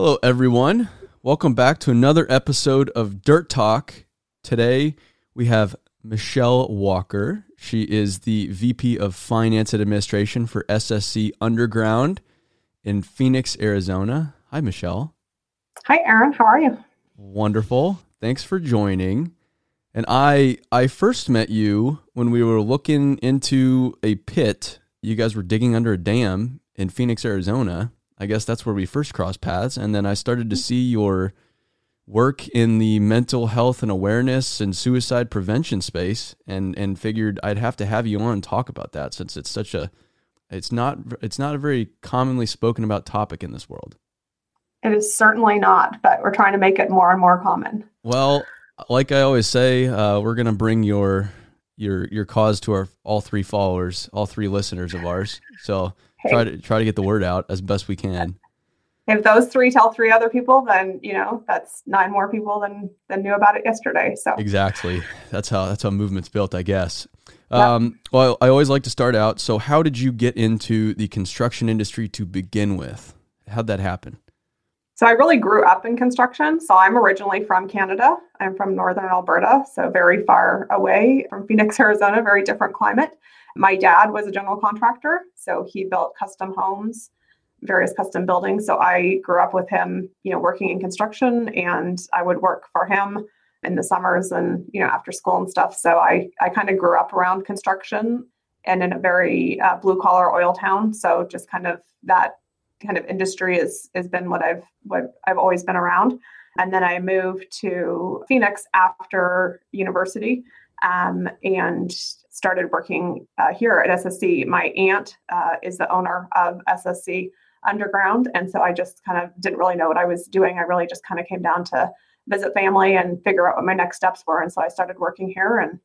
Hello, everyone. Welcome back to another episode of Dirt Talk. Today we have Michelle Walker. She is the VP of Finance and Administration for SSC Underground in Phoenix, Arizona. Hi, Michelle. Hi, Aaron. How are you? Wonderful. Thanks for joining. And I I first met you when we were looking into a pit. You guys were digging under a dam in Phoenix, Arizona. I guess that's where we first crossed paths. And then I started to see your work in the mental health and awareness and suicide prevention space and and figured I'd have to have you on and talk about that since it's such a it's not it's not a very commonly spoken about topic in this world. It is certainly not, but we're trying to make it more and more common. Well, like I always say, uh, we're gonna bring your your your cause to our all three followers, all three listeners of ours. So hey. try to try to get the word out as best we can. If those three tell three other people, then you know that's nine more people than than knew about it yesterday. So exactly, that's how that's how movement's built, I guess. Um, well, I always like to start out. So, how did you get into the construction industry to begin with? How'd that happen? So I really grew up in construction. So I'm originally from Canada. I'm from northern Alberta, so very far away from Phoenix, Arizona, very different climate. My dad was a general contractor, so he built custom homes, various custom buildings. So I grew up with him, you know, working in construction and I would work for him in the summers and, you know, after school and stuff. So I I kind of grew up around construction and in a very uh, blue collar oil town. So just kind of that kind of industry is has been what I've what I've always been around. And then I moved to Phoenix after university um, and started working uh, here at SSC. My aunt uh, is the owner of SSC Underground, and so I just kind of didn't really know what I was doing. I really just kind of came down to visit family and figure out what my next steps were, and so I started working here and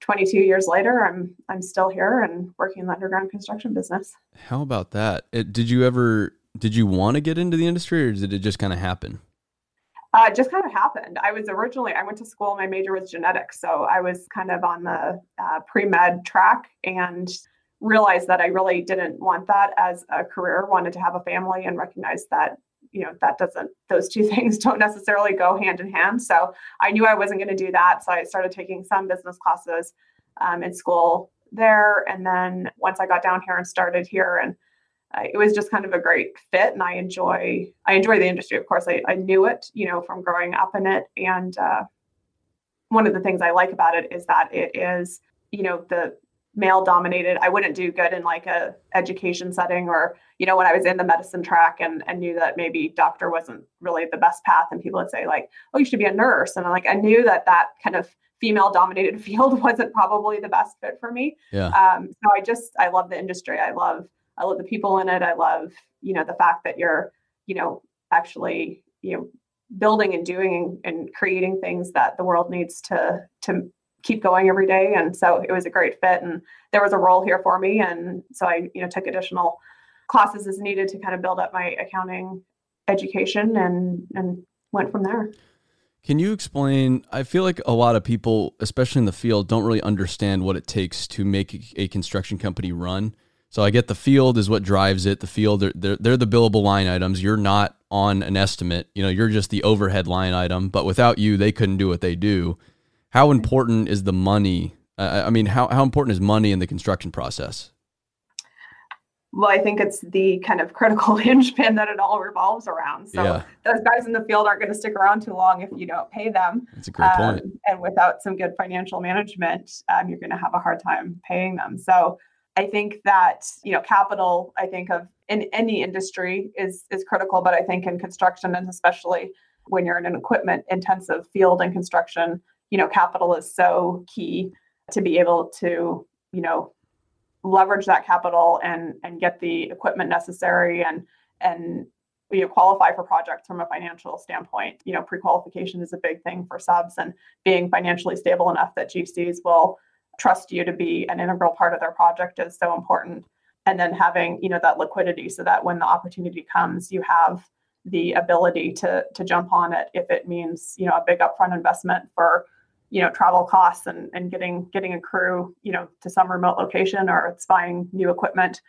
22 years later, I'm I'm still here and working in the underground construction business. How about that? It, did you ever did you want to get into the industry, or did it just kind of happen? Uh, just kind of happened. I was originally I went to school. My major was genetics, so I was kind of on the uh, pre med track and realized that I really didn't want that as a career. Wanted to have a family and recognized that you know that doesn't those two things don't necessarily go hand in hand so i knew i wasn't going to do that so i started taking some business classes um, in school there and then once i got down here and started here and uh, it was just kind of a great fit and i enjoy i enjoy the industry of course. I, I knew it you know from growing up in it and uh, one of the things i like about it is that it is you know the male dominated. I wouldn't do good in like a education setting or you know when i was in the medicine track and, and knew that maybe doctor wasn't really the best path and people would say like oh you should be a nurse and I'm like i knew that that kind of female dominated field wasn't probably the best fit for me. Yeah. Um, so i just i love the industry. I love i love the people in it i love you know the fact that you're you know actually you know building and doing and creating things that the world needs to to keep going every day. And so it was a great fit. And there was a role here for me. And so I, you know, took additional classes as needed to kind of build up my accounting education and and went from there. Can you explain? I feel like a lot of people, especially in the field, don't really understand what it takes to make a construction company run. So I get the field is what drives it. The field, they're, they're, they're the billable line items. You're not on an estimate. You know, you're just the overhead line item. But without you, they couldn't do what they do how important is the money? Uh, I mean, how, how important is money in the construction process? Well, I think it's the kind of critical hinge pin that it all revolves around. So yeah. those guys in the field aren't going to stick around too long if you don't pay them. That's a great um, point. And without some good financial management, um, you're going to have a hard time paying them. So I think that you know capital. I think of in any industry is is critical, but I think in construction and especially when you're in an equipment intensive field and construction, you know, capital is so key to be able to, you know, leverage that capital and and get the equipment necessary and and you know qualify for projects from a financial standpoint. You know, pre-qualification is a big thing for subs and being financially stable enough that GCs will trust you to be an integral part of their project is so important. And then having, you know, that liquidity so that when the opportunity comes, you have the ability to to jump on it if it means, you know, a big upfront investment for you know travel costs and, and getting getting a crew you know to some remote location or it's buying new equipment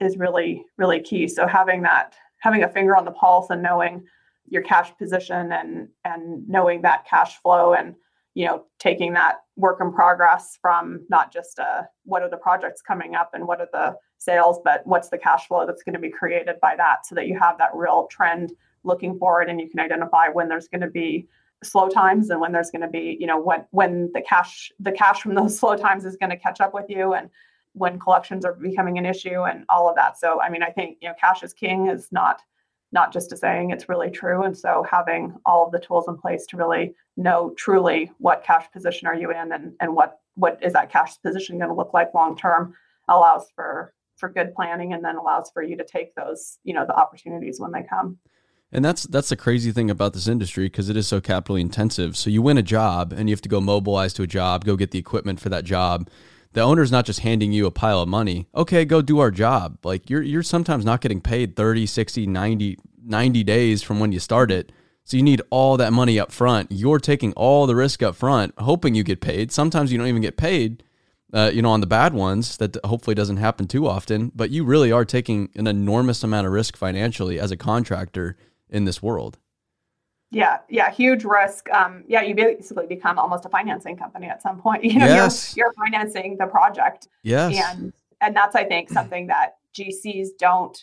is really really key so having that having a finger on the pulse and knowing your cash position and and knowing that cash flow and you know taking that work in progress from not just uh, what are the projects coming up and what are the sales but what's the cash flow that's going to be created by that so that you have that real trend looking forward and you can identify when there's going to be slow times and when there's going to be you know when when the cash the cash from those slow times is going to catch up with you and when collections are becoming an issue and all of that. So i mean i think you know cash is king is not not just a saying it's really true and so having all of the tools in place to really know truly what cash position are you in and and what what is that cash position going to look like long term allows for for good planning and then allows for you to take those you know the opportunities when they come and that's that's the crazy thing about this industry because it is so capitally intensive. So you win a job and you have to go mobilize to a job, go get the equipment for that job. The owner's not just handing you a pile of money. Okay, go do our job. Like you're you're sometimes not getting paid 30, 60, 90 90 days from when you start it. So you need all that money up front. You're taking all the risk up front, hoping you get paid. Sometimes you don't even get paid. Uh, you know, on the bad ones, that hopefully doesn't happen too often. But you really are taking an enormous amount of risk financially as a contractor in this world. Yeah, yeah, huge risk. Um, yeah, you basically become almost a financing company at some point. You know, yes. you're, you're financing the project. Yes. And and that's I think something that GCs don't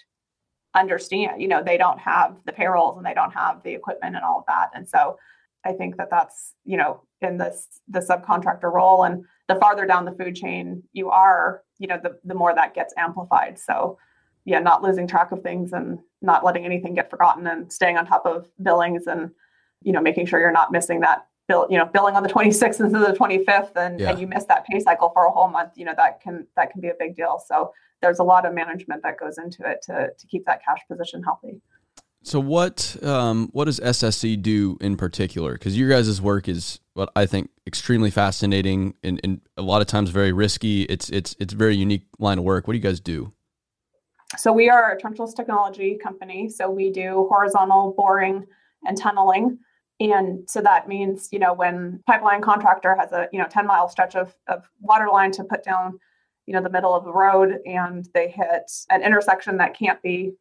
understand. You know, they don't have the payrolls and they don't have the equipment and all of that. And so I think that that's you know in this the subcontractor role and the farther down the food chain you are, you know, the the more that gets amplified. So yeah, not losing track of things and not letting anything get forgotten and staying on top of billings and you know making sure you're not missing that bill you know billing on the 26th instead of the 25th and, yeah. and you miss that pay cycle for a whole month you know that can that can be a big deal. So there's a lot of management that goes into it to to keep that cash position healthy. So what um, what does ssc do in particular? Because your guys' work is what i think extremely fascinating and, and a lot of times very risky. It's it's it's a very unique line of work. What do you guys do so we are a trenchless technology company. So we do horizontal boring and tunneling. And so that means, you know, when pipeline contractor has a, you know, 10 mile stretch of, of water line to put down, you know, the middle of the road and they hit an intersection that can't be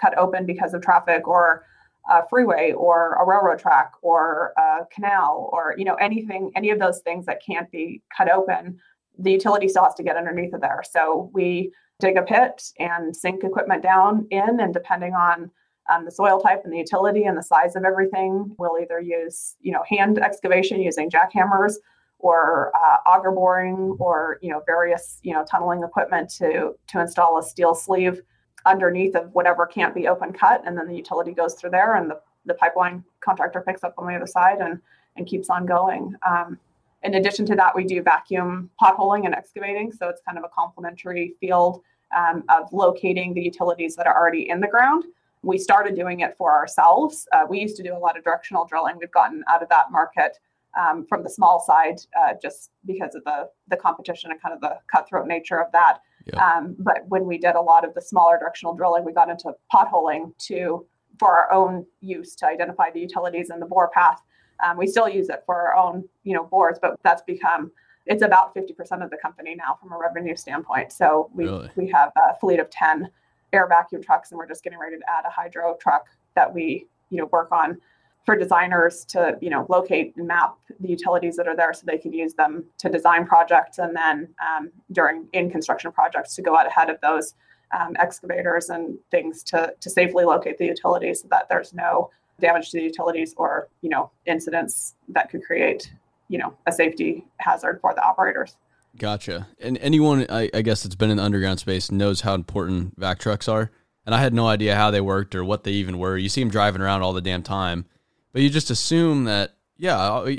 cut open because of traffic or a freeway or a railroad track or a canal or, you know, anything, any of those things that can't be cut open, the utility still has to get underneath of there. So we dig a pit and sink equipment down in, and depending on um, the soil type and the utility and the size of everything, we'll either use you know hand excavation using jackhammers or uh, auger boring or you know various you know tunneling equipment to to install a steel sleeve underneath of whatever can't be open cut and then the utility goes through there and the, the pipeline contractor picks up on the other side and and keeps on going. Um, in addition to that we do vacuum potholing and excavating so it's kind of a complementary field um, of locating the utilities that are already in the ground. We started doing it for ourselves. Uh, we used to do a lot of directional drilling. We've gotten out of that market um, from the small side uh, just because of the the competition and kind of the cutthroat nature of that. Um, but when we did a lot of the smaller directional drilling, we got into potholing to for our own use to identify the utilities in the bore path. Um, we still use it for our own, you know, bores, but that's become it's about 50% of the company now from a revenue standpoint. So we, really? we have a fleet of 10 air vacuum trucks and we're just getting ready to add a hydro truck that we, you know, work on for designers to, you know, locate and map the utilities that are there so they can use them to design projects and then um, during in construction projects to go out ahead of those um, excavators and things to, to safely locate the utilities so that there's no damage to the utilities or, you know, incidents that could create you know a safety hazard for the operators. Gotcha. And anyone, I, I, guess, that's been in the underground space knows how important vac trucks are. And I had no idea how they worked or what they even were. You see them driving around all the damn time, but you just assume that, yeah, uh,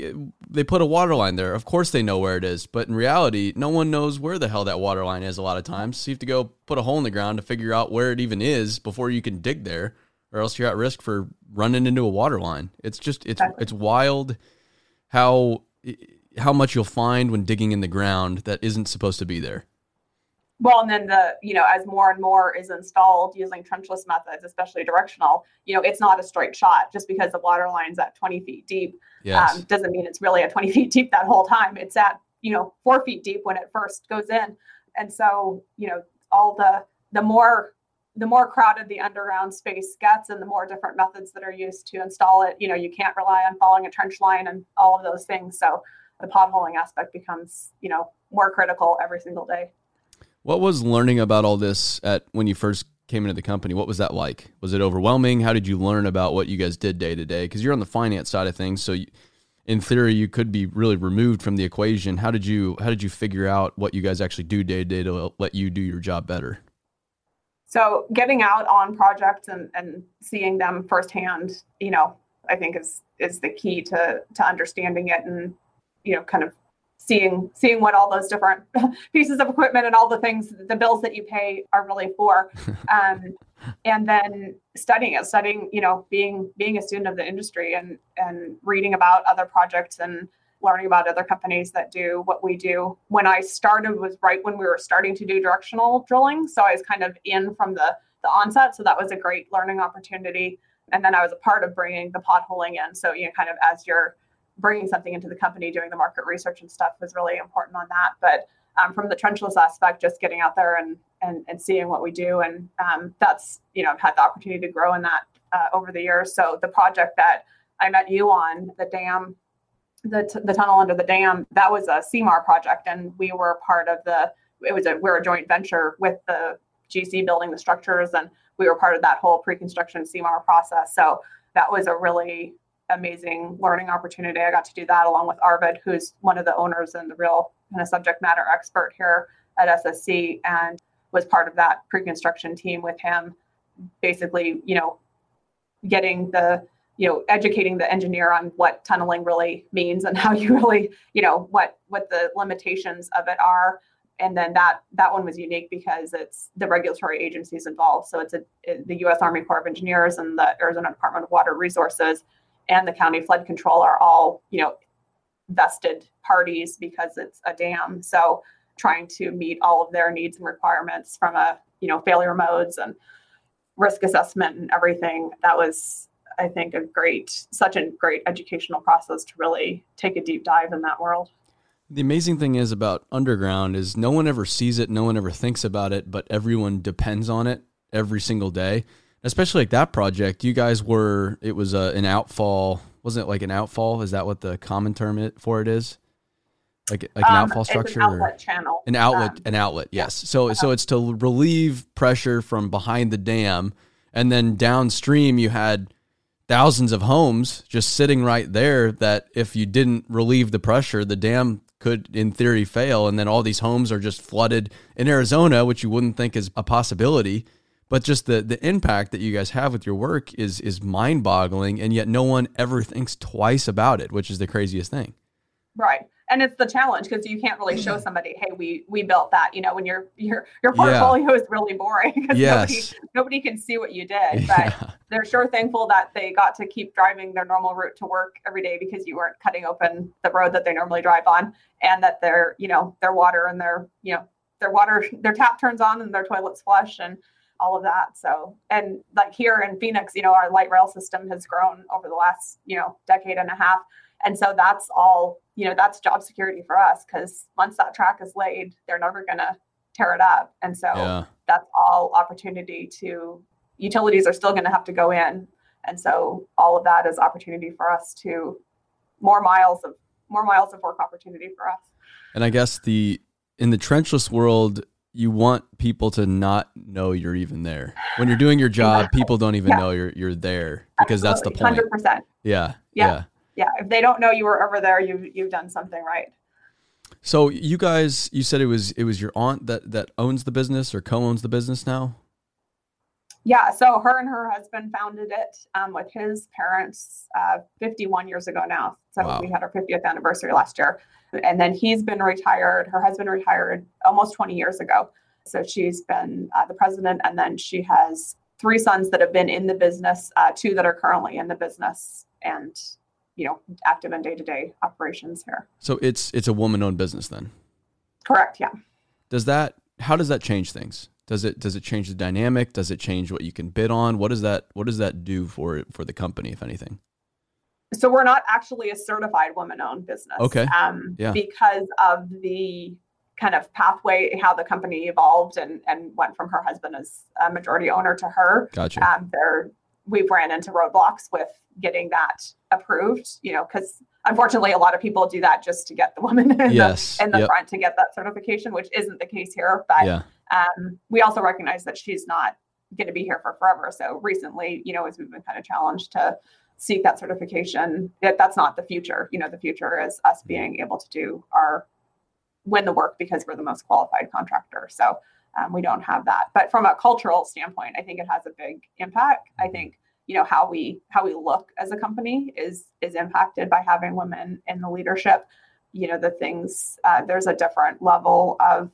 they put a water line there. Of course they know where it is. But in reality, no one knows where the hell that water line is a lot of times. So you have to go put a hole in the ground to figure out where it even is before you can dig there, or else you're at risk for running into a water line. It's just, it's, it's wild how how much you'll find when digging in the ground that isn't supposed to be there. Well, and then the, you know, as more and more is installed using trenchless methods, especially directional, you know, it's not a straight shot just because the water line's at 20 feet deep. Yes. Um, doesn't mean it's really at 20 feet deep that whole time. It's at, you know, four feet deep when it first goes in. And so, you know, all the, the more the more crowded the underground space gets and the more different methods that are used to install it, you know, you can't rely on following a trench line and all of those things. So the potholing aspect becomes, you know, more critical every single day. What was learning about all this at when you first came into the company? What was that like? Was it overwhelming? How did you learn about what you guys did day to day? Because you're on the finance side of things, so you, in theory you could be really removed from the equation. How did you how did you figure out what you guys actually do day to day to let you do your job better? So getting out on projects and, and seeing them firsthand, you know, I think is is the key to to understanding it and you know kind of seeing seeing what all those different pieces of equipment and all the things the bills that you pay are really for. Um, and then studying it studying you know being being a student of the industry and and reading about other projects and learning about other companies that do what we do. When I started was right when we were starting to do directional drilling. So I was kind of in from the, the onset. So that was a great learning opportunity. And then I was a part of bringing the potholing in. So, you know, kind of as you're bringing something into the company, doing the market research and stuff was really important on that. But um, from the trenchless aspect, just getting out there and, and, and seeing what we do. And um, that's, you know, I've had the opportunity to grow in that uh, over the years. So the project that I met you on, the dam the, t- the tunnel under the dam, that was a CMAR project, and we were part of the. It was a we're a joint venture with the GC building the structures, and we were part of that whole pre-construction CMAR process. So that was a really amazing learning opportunity. I got to do that along with Arvid, who's one of the owners and the real kind of subject matter expert here at SSC, and was part of that pre-construction team with him. Basically, you know, getting the you know educating the engineer on what tunneling really means and how you really you know what what the limitations of it are. And then that that one was unique because it's the regulatory agencies involved. So it's a, it, the u.s army corps of engineers and the arizona department of water resources and the county flood control are all you know vested parties because it's a dam. So trying to meet all of their needs and requirements from a you know failure modes and risk assessment and everything that was I think, a great, such a great educational process to really take a deep dive in that world. The amazing thing is about underground is no one ever sees it, no one ever thinks about it, but everyone depends on it every single day. Especially like that project, you guys were it was a, an outfall, wasn't it like an outfall? Is that what the common term for it is? Like like an um, outfall structure, an outlet channel, an outlet, um, an outlet. Yes. Yeah. So uh-huh. so it's to relieve pressure from behind the dam, and then downstream you had thousands of homes just sitting right there that if you didn't relieve the pressure, the dam could in theory fail and then all these homes are just flooded in Arizona, which you wouldn't think is a possibility. But just the the impact that you guys have with your work is is mind-boggling and yet no one ever thinks twice about it, which is the craziest thing. Right and it's the challenge because you can't really show mm-hmm. somebody, hey, we we built that. You know, when your your your portfolio yeah. is really boring because yes. nobody nobody can see what you did. But yeah. they're sure thankful that they got to keep driving their normal route to work every day because you weren't cutting open the road that they normally drive on, and that their you know their water and their you know their water their tap turns on and their toilets flush and all of that. So, and like here in Phoenix, you know, our light rail system has grown over the last, you know, decade and a half. And so that's all, you know, that's job security for us because once that track is laid, they're never going to tear it up. And so yeah. that's all opportunity to utilities are still going to have to go in. And so all of that is opportunity for us to more miles of more miles of work opportunity for us. And I guess the in the trenchless world, you want people to not know you're even there. When you're doing your job, people don't even yeah. know you're you're there because Absolutely. that's the point. 100%. Yeah. Yeah. yeah yeah, if they don't know you were over there, you've you've done something right. So you guys, you said it was it was your aunt that that owns the business or co-owns the business now. Yeah, so her and her husband founded it um, with his parents uh, 51 years ago now. So wow. we had our 50th anniversary last year, and then he's been retired. Her husband retired almost 20 years ago. So she's been uh, the president, and then she has three sons that have been in the business, uh, two that are currently in the business, and you know active in day-to-day operations here. So it's it's a woman-owned business then? Correct yeah. Does that how does that change things? Does it does it change the dynamic? Does it change what you can bid on? What does that what does that do for for the company if anything? So we're not actually a certified woman-owned business. Okay. Um, yeah. because of the kind of pathway, how the company evolved and, and went from her husband as a majority owner to her. Gotcha. Um, there, we've ran into roadblocks with getting that approved, you know, because unfortunately a lot of people do that just to get the woman in yes. the, in the yep. front to get that certification, which isn't the case here. But Yeah. um, we also recognize that she's not going to be here for forever. So recently, you know, as we've been kind of challenged to seek that certification, that that's not the future. You know, the future is us being able to do our win the work because we're the most qualified contractor. So um, we don't have that. But from a cultural standpoint, I think it has a big impact. I think you know how we how we look as a company is is impacted by having women in the leadership. You know, the things uh, there's a different level of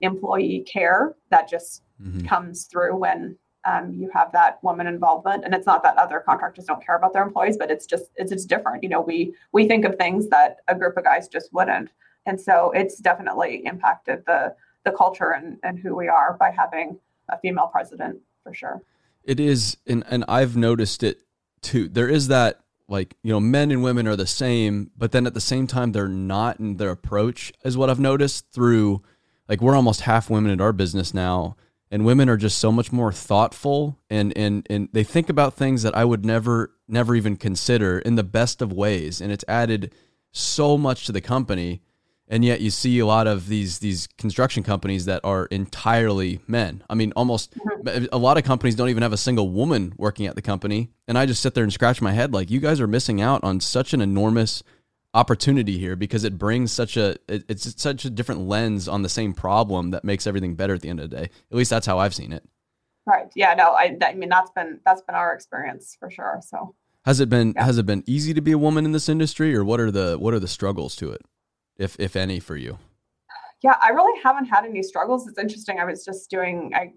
employee care that just Mhm. comes through when um, you have that woman involvement and it's not that other contractors don't care about their employees but it's just it's just different you know we we think of things that a group of guys just wouldn't and so it's definitely impacted the the culture and and who we are by having a female president for sure It is, and and I've noticed it too. There is that like you know, men and women are the same, but then at the same time they're not in their approach. Is what I've noticed through, like we're almost half women in our business now, and women are just so much more thoughtful and and and they think about things that I would never never even consider in the best of ways, and it's added so much to the company and yet you see a lot of these these construction companies that are entirely men. I mean, almost mm-hmm. a lot of companies don't even have a single woman working at the company, and I just sit there and scratch my head like you guys are missing out on such an enormous opportunity here because it brings such a it's such a different lens on the same problem that makes everything better at the end of the day. At least that's how I've seen it. right yeah no i that, i mean that's been that's been our experience for sure so Has it been Yeah. has it been easy to be a woman in this industry or what are the what are the struggles to it? If if any for you? Yeah, I really haven't had any struggles. It's interesting. I was just doing, I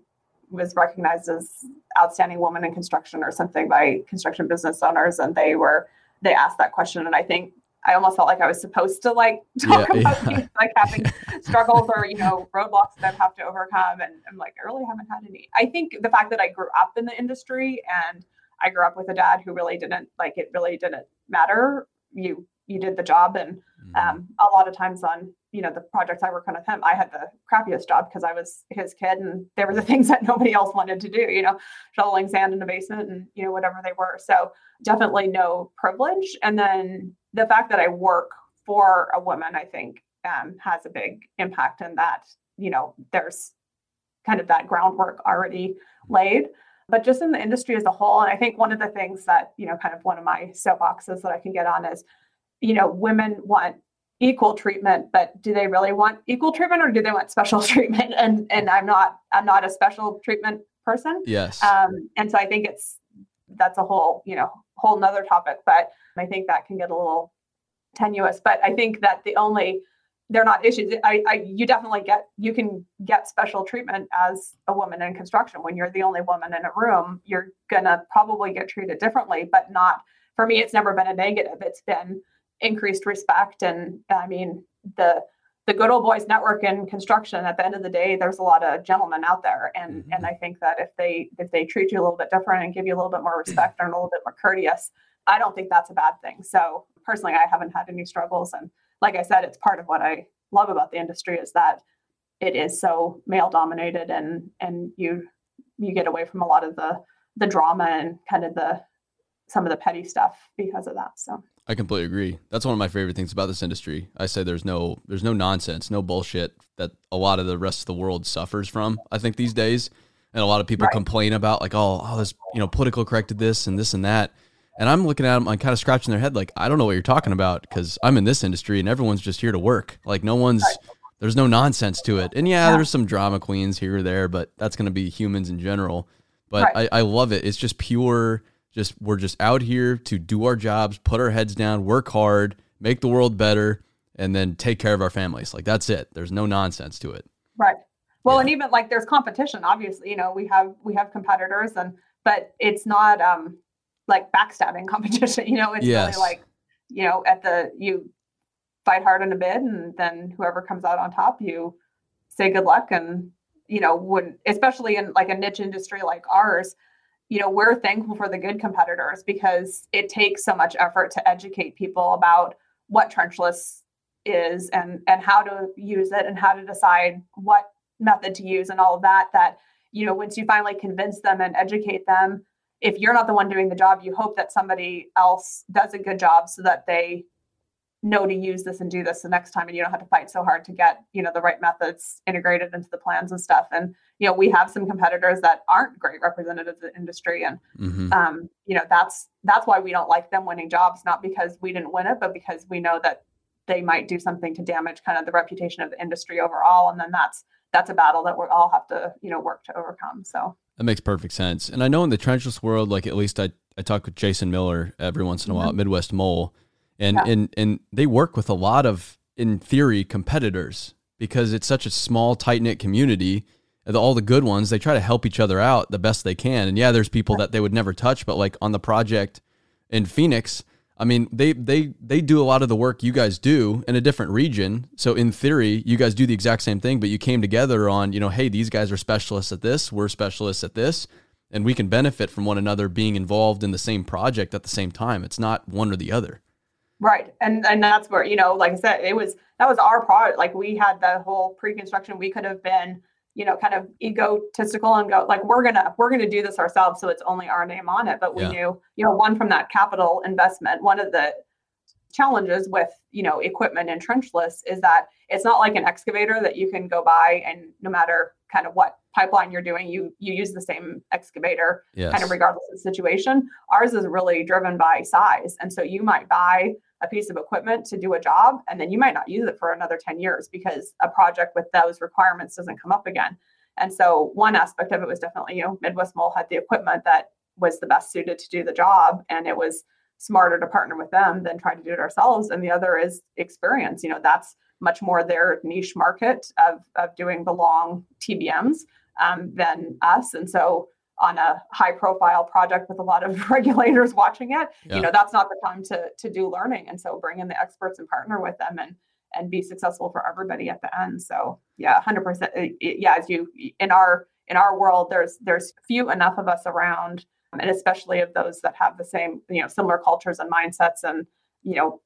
was recognized as outstanding woman in construction or something by construction business owners, and they were, they asked that question. And I think I almost felt like I was supposed to like talk Yeah, about yeah. things like having struggles or, you know, roadblocks that I have to overcome. And I'm like, I really haven't had any. I think the fact that I grew up in the industry and I grew up with a dad who really didn't like it, really didn't matter. You, you did the job and um, a lot of times on you know the projects I work on with him, I had the crappiest job because I was his kid, and there were the things that nobody else wanted to do. You know, shoveling sand in the basement and you know whatever they were. So definitely no privilege. And then the fact that I work for a woman, I think, um, has a big impact in that. You know, there's kind of that groundwork already laid. But just in the industry as a whole, and I think one of the things that you know, kind of one of my soapboxes that I can get on is you know, women want equal treatment, but do they really want equal treatment or do they want special treatment? And and I'm not I'm not a special treatment person. Yes. Um, and so I think it's that's a whole, you know, whole nother topic. But I think that can get a little tenuous. But I think that the only they're not issues. I, I you definitely get you can get special treatment as a woman in construction. When you're the only woman in a room, you're gonna probably get treated differently, but not for me, it's never been a negative. It's been increased respect. And I mean, the the good old boys network in construction at the end of the day there's a lot of gentlemen out there and Mhm. and i think that if they if they treat you a little bit different and give you a little bit more respect and a little bit more courteous i don't think that's a bad thing so personally i haven't had any struggles and like i said it's part of what i love about the industry is that it is so male dominated and and you you get away from a lot of the the drama and kind of the some of the petty stuff because of that so I completely agree. That's one of my favorite things about this industry. I say there's no there's no nonsense, no bullshit that a lot of the rest of the world suffers from. I think these days, and a lot of people Right. complain about like, oh, oh, this you know, political corrected this and this and that. And I'm looking at them, I'm kind of scratching their head, like I don't know what you're talking about because I'm in this industry and everyone's just here to work. Like no one's there's no nonsense to it. And yeah, Yeah. there's some drama queens here or there, but that's going to be humans in general. But Right. I, I love it. It's just pure. Just we're just out here to do our jobs, put our heads down, work hard, make the world better, and then take care of our families. Like that's it. There's no nonsense to it. Right. Well, Yeah. and even like there's competition, obviously, you know, we have we have competitors and but it's not um like backstabbing competition, you know, it's Yes. really like, you know, at the you fight hard in a bid and then whoever comes out on top, you say good luck and you know, when especially in like a niche industry like ours, you know, we're thankful for the good competitors because it takes so much effort to educate people about what trenchless is and and how to use it and how to decide what method to use and all of that that you know once you finally convince them and educate them if you're not the one doing the job you hope that somebody else does a good job so that they know to use this and do this the next time and you don't have to fight so hard to get you know the right methods integrated into the plans and stuff and you know we have some competitors that aren't great representatives of the industry and mm-hmm. um, you know that's that's why we don't like them winning jobs not because we didn't win it but because we know that they might do something to damage kind of the reputation of the industry overall and then that's that's a battle that we all have to you know work to overcome so that makes perfect sense and i know in the trenchless world like at least i i talk with jason miller every once in a mm-hmm. while midwest mole and yeah. and and they work with a lot of in theory competitors because it's such a small tight knit community. All the good ones they try to help each other out the best they can. And yeah, there's people that they would never touch, but like on the project in Phoenix, I mean, they they they do a lot of the work you guys do in a different region. So in theory, you guys do the exact same thing, but you came together on, you know, hey, these guys are specialists at this, we're specialists at this, and we can benefit from one another being involved in the same project at the same time. It's not one or the other. Right. And and that's where, you know, like I said, it was that was our product. Like we had the whole pre-construction. We could have been, you know, kind of egotistical and go like we're gonna we're gonna do this ourselves. So it's only our name on it. But we yeah. knew, you know, one from that capital investment, one of the challenges with you know equipment and trenchless is that it's not like an excavator that you can go buy and no matter kind of what pipeline you're doing you you use the same excavator yes. kind of regardless of the situation ours is really driven by size and so you might buy a piece of equipment to do a job and then you might not use it for another 10 years because a project with those requirements doesn't come up again. And so one aspect of it was definitely you know midwest mole had the equipment that was the best suited to do the job and it was smarter to partner with them than try to do it ourselves. And the other is experience. You know that's much more their niche market of, of doing the long tbms um, than us. And so on a high profile project with a lot of regulators watching it yeah. you know that's not the time to to do learning. And so bring in the experts and partner with them and and be successful for everybody at the end. So yeah 100% uh, yeah as you in our in our world there's there's few enough of us around and especially of those that have the same you know similar cultures and mindsets and you know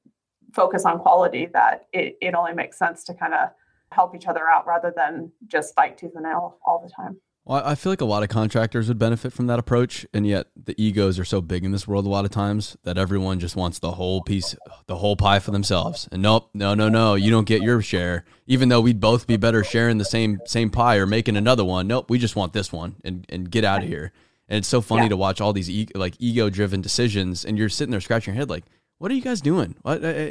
focus on quality that it, it only makes sense to kind of help each other out rather than just fight tooth and nail all the time well, I feel like a lot of contractors would benefit from that approach, and yet the egos are so big in this world a lot of times that everyone just wants the whole piece, the whole pie for themselves. And nope, no, no, no, you don't get your share. Even though we'd both be better sharing the same same pie or making another one. Nope, we just want this one and and get out of here. And it's so funny yeah. to watch all these e- like ego driven decisions, and you're sitting there scratching your head like, what are you guys doing? What, uh, uh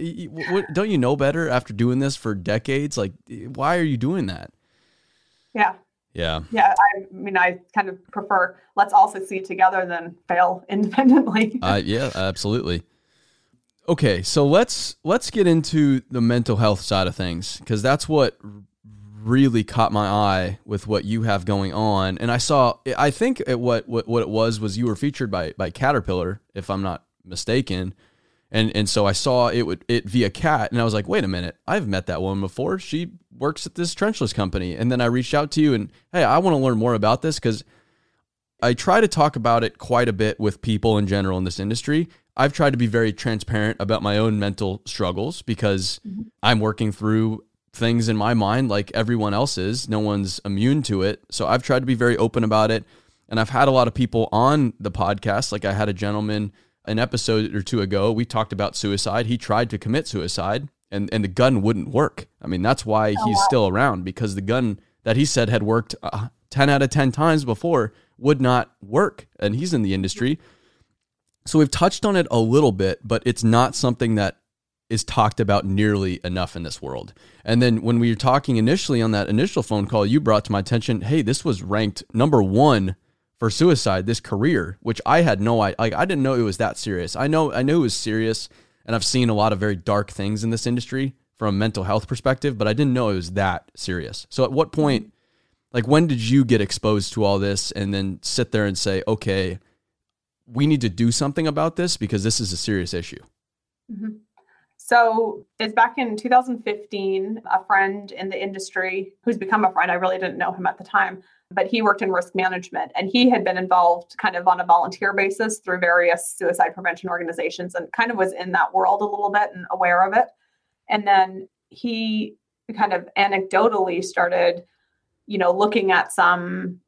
what, don't you know better after doing this for decades? Like, why are you doing that? Yeah, yeah. Yeah. I mean, I kind of prefer let's all succeed together than fail independently. uh, yeah, absolutely. Okay, so let's let's get into the mental health side of things because that's what really caught my eye with what you have going on. And I saw, I think it, what, what what it was was you were featured by by Caterpillar, if I'm not mistaken. And and so I saw it would it via Cat, and I was like, wait a minute, I've met that woman before. She works at this trenchless company. And then I reached out to you and hey, I want to learn more about this because I try to talk about it quite a bit with people in general in this industry. I've tried to be very transparent about my own mental struggles because mm-hmm. I'm working through things in my mind like everyone else is. No one's immune to it. So I've tried to be very open about it. And I've had a lot of people on the podcast. Like I had a gentleman an episode or two ago, we talked about suicide. He tried to commit suicide and, and the gun wouldn't work. I mean, that's why oh, he's wow. still around because the gun that he said had worked uh, 10 out of 10 times before would not work. And he's in the industry. So we've touched on it a little bit, but it's not something that is talked about nearly enough in this world. And then when we were talking initially on that initial phone call, you brought to my attention, hey, this was ranked number one for suicide this career, which I had no idea. Like I didn't know it was that serious. I know I knew it was serious, and I've seen a lot of very dark things in this industry from a mental health perspective, but I didn't know it was that serious. So at what point, like when did you get exposed to all this, and then sit there and say, okay, we need to do something about this because this is a serious issue? Mm-hmm. So it's back in 2015. A friend in the industry who's become a friend, I really didn't know him at the time, but he worked in risk management and he had been involved kind of on a volunteer basis through various suicide prevention organizations and kind of was in that world a little bit and aware of it. And then he kind of anecdotally started, you know, looking at some,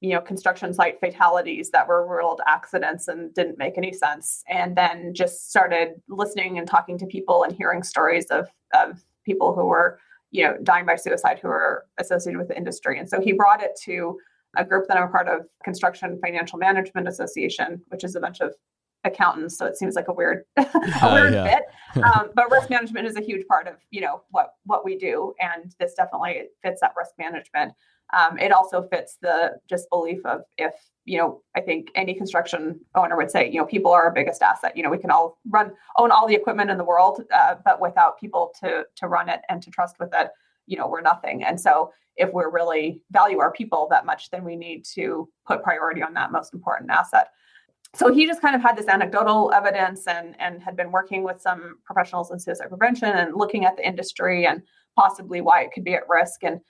you know, construction site fatalities that were ruled accidents and didn't make any sense. And then just started listening and talking to people and hearing stories of, of people who were, you know, dying by suicide who are associated with the industry. And so he brought it to a group that I'm a part of, Construction Financial Management Association, which is a bunch of accountants, so it seems like a weird, a weird yeah. fit. Um, but risk management is a huge part of you know what what we do, and this definitely fits that risk management. Um, it also fits the just belief of if you know I think any construction owner would say you know people are our biggest asset. You know we can all run own all the equipment in the world, uh, but without people to to run it and to trust with it, you know we're nothing. And so if we're really value our people that much, then we need to put priority on that most important asset so he just kind of had this anecdotal evidence and and had been working with some professionals in suicide prevention and looking at the industry and possibly why it could be at risk and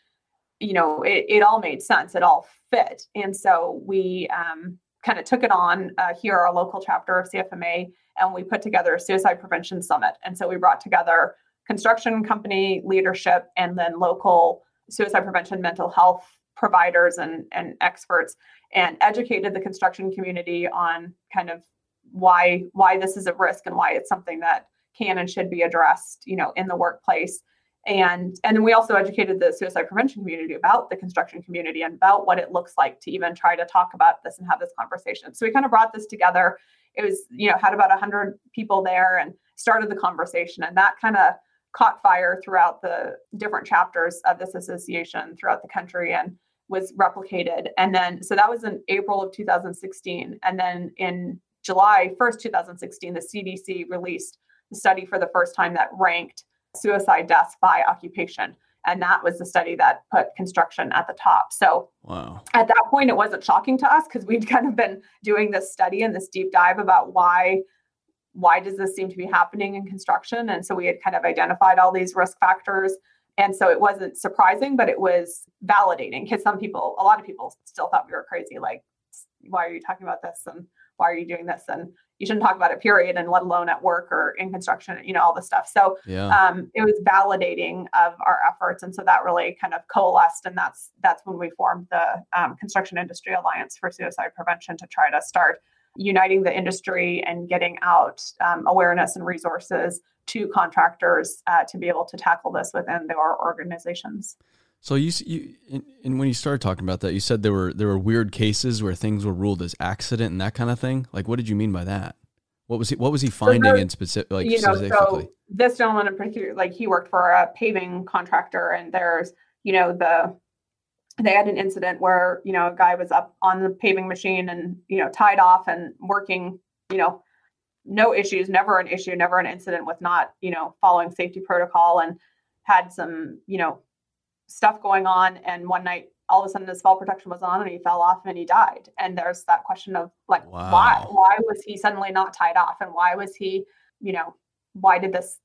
you know it, it all made sense. It all fit. And so we um, kind of took it on uh, here our local chapter of cfma and we put together a suicide prevention summit. And so we brought together construction company leadership and then local suicide prevention mental health providers and, and experts and educated the construction community on kind of why why this is a risk and why it's something that can and should be addressed you know in the workplace and and then we also educated the suicide prevention community about the construction community and about what it looks like to even try to talk about this and have this conversation so we kind of brought this together it was you know had about 100 people there and started the conversation and that kind of caught fire throughout the different chapters of this association throughout the country and was replicated. And then, so that was in April of 2016. And then in July 1st, 2016, the CDC released a study for the first time that ranked suicide deaths by occupation. And that was the study that put construction at the top. So wow. at that point, it wasn't shocking to us because we'd kind of been doing this study and this deep dive about why why does this seem to be happening in construction and so we had kind of identified all these risk factors and so it wasn't surprising, but it was validating because some people, a lot of people still thought we were crazy. Like, why are you talking about this? And why are you doing this? And you shouldn't talk about it, period. And let alone at work or in construction, you know, all this stuff. So yeah. um, it was validating of our efforts. And so that really kind of coalesced. And that's, that's when we formed the um, Construction Industry Alliance for Suicide Prevention to try to start uniting the industry and getting out um, awareness and resources to contractors uh, to be able to tackle this within their organizations. So you, you and when you started talking about that, you said there were there were weird cases where things were ruled as accident and that kind of thing. Like, what did you mean by that? What was he What was he finding so in specific? Like, you know, specifically? so this gentleman in particular, like he worked for a paving contractor, and there's you know the they had an incident where you know a guy was up on the paving machine and you know tied off and working you know no issues never an issue never an incident with not you know following safety protocol and had some you know stuff going on and one night all of a sudden his fall protection was on and he fell off and he died and there's that question of like wow. why why was he suddenly not tied off and why was he you know why did this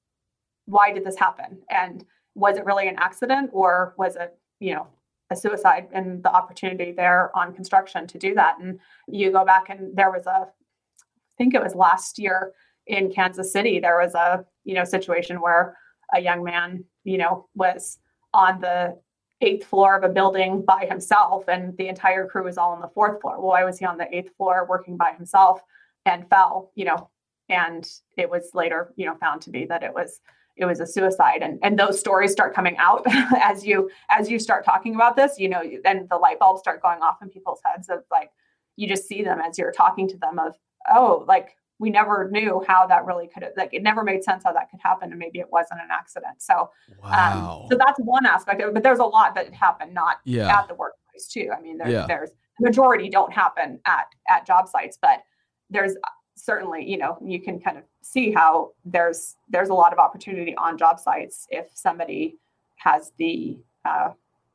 why did this happen and was it really an accident or was it you know a suicide and the opportunity there on construction to do that. And you go back and there was a, I think it was last year in Kansas City, there was a, you know, situation where a young man, you know, was on the eighth floor of a building by himself and the entire crew was all on the fourth floor. Why was he on the eighth floor working by himself and fell, you know, and it was later, you know, found to be that it was it was a suicide and and those stories start coming out as you as you start talking about this you know then the light bulbs start going off in people's heads of like you just see them as you're talking to them of oh like we never knew how that really could have like it never made sense how that could happen and maybe it wasn't an accident so um, wow. um, so that's one aspect of it but there's a lot that happened not yeah. at the workplace too i mean there, yeah. there's majority don't happen at at job sites but there's certainly you know you can kind of see how there's there's a lot of opportunity on job sites if somebody has the uh,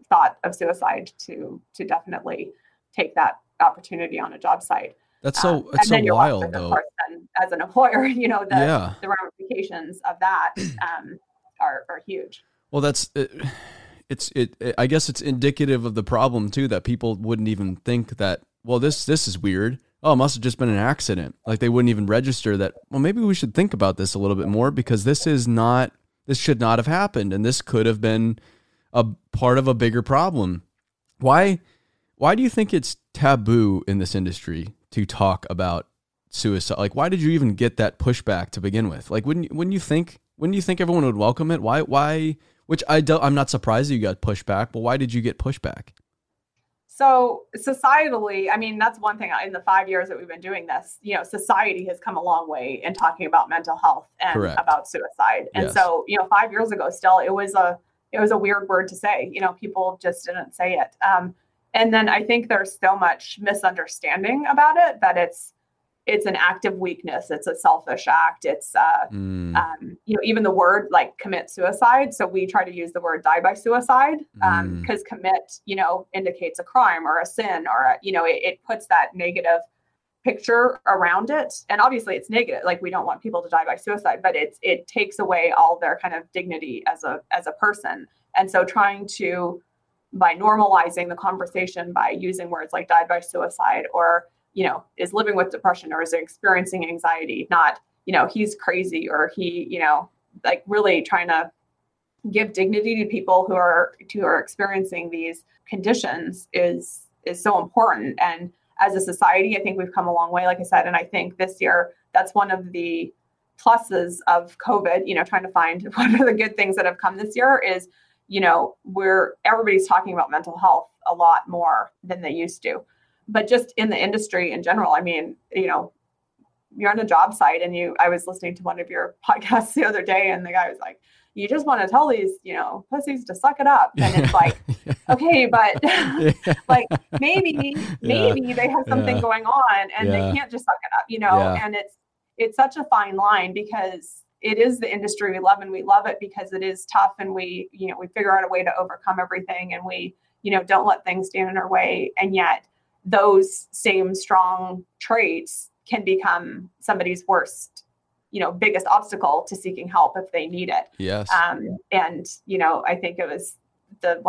thought of suicide to to definitely take that opportunity on a job site that's so um, that's so wild though course, then, as an employer you know the yeah. the ramifications of that um, are, are huge well that's it, it's it, it i guess it's indicative of the problem too that people wouldn't even think that well this this is weird oh, it must have just been an accident. Like they wouldn't even register that, well, maybe we should think about this a little bit more because this is not this should not have happened and this could have been a part of a bigger problem. Why why do you think it's taboo in this industry to talk about suicide? Like why did you even get that pushback to begin with? Like wouldn't wouldn't you think wouldn't you think everyone would welcome it? Why why which I don't I'm not surprised you got pushback, but why did you get pushback? So societally, I mean, that's one thing in the five years that we've been doing this, you know, society has come a long way in talking about mental health and Correct. about suicide. And Yes. so, you know, five years ago still it was a it was a weird word to say. You know, people just didn't say it. Um, and then I think there's so much misunderstanding about it that it's it's an act of weakness. It's a selfish act. It's uh Mm, um, you know, even the word like commit suicide. So we try to use the word die by suicide Mm. because commit, you know, indicates a crime or a sin or, a, you know, it, it puts that negative picture around it. And obviously it's negative. Like we don't want people to die by suicide, but it's, it takes away all their kind of dignity as a, as a person. And so trying to, by normalizing the conversation by using words like died by suicide or, you know, is living with depression or is experiencing anxiety, not, you know, he's crazy or he, you know, like really trying to give dignity to people who are who are experiencing these conditions is is so important. And as a society, I think we've come a long way, like I said. And I think this year that's one of the pluses of COVID, you know, trying to find what are the good things that have come this year is, you know, we're everybody's talking about mental health a lot more than they used to. But just in the industry in general, I mean, you know, you're on a job site and you I was listening to one of your podcasts the other day and the guy was like, you just want to tell these, you know, pussies to suck it up. And it's like, okay, but like maybe, maybe they have something Yeah. going on and Yeah. they can't just suck it up, you know, Yeah. and it's it's such a fine line because it is the industry we love and we love it because it is tough and we, you know, we figure out a way to overcome everything and we, you know, don't let things stand in our way. And yet those same strong traits can become somebody's worst, you know, biggest obstacle to seeking help if they need it. yes. Um, and you know, I think it was the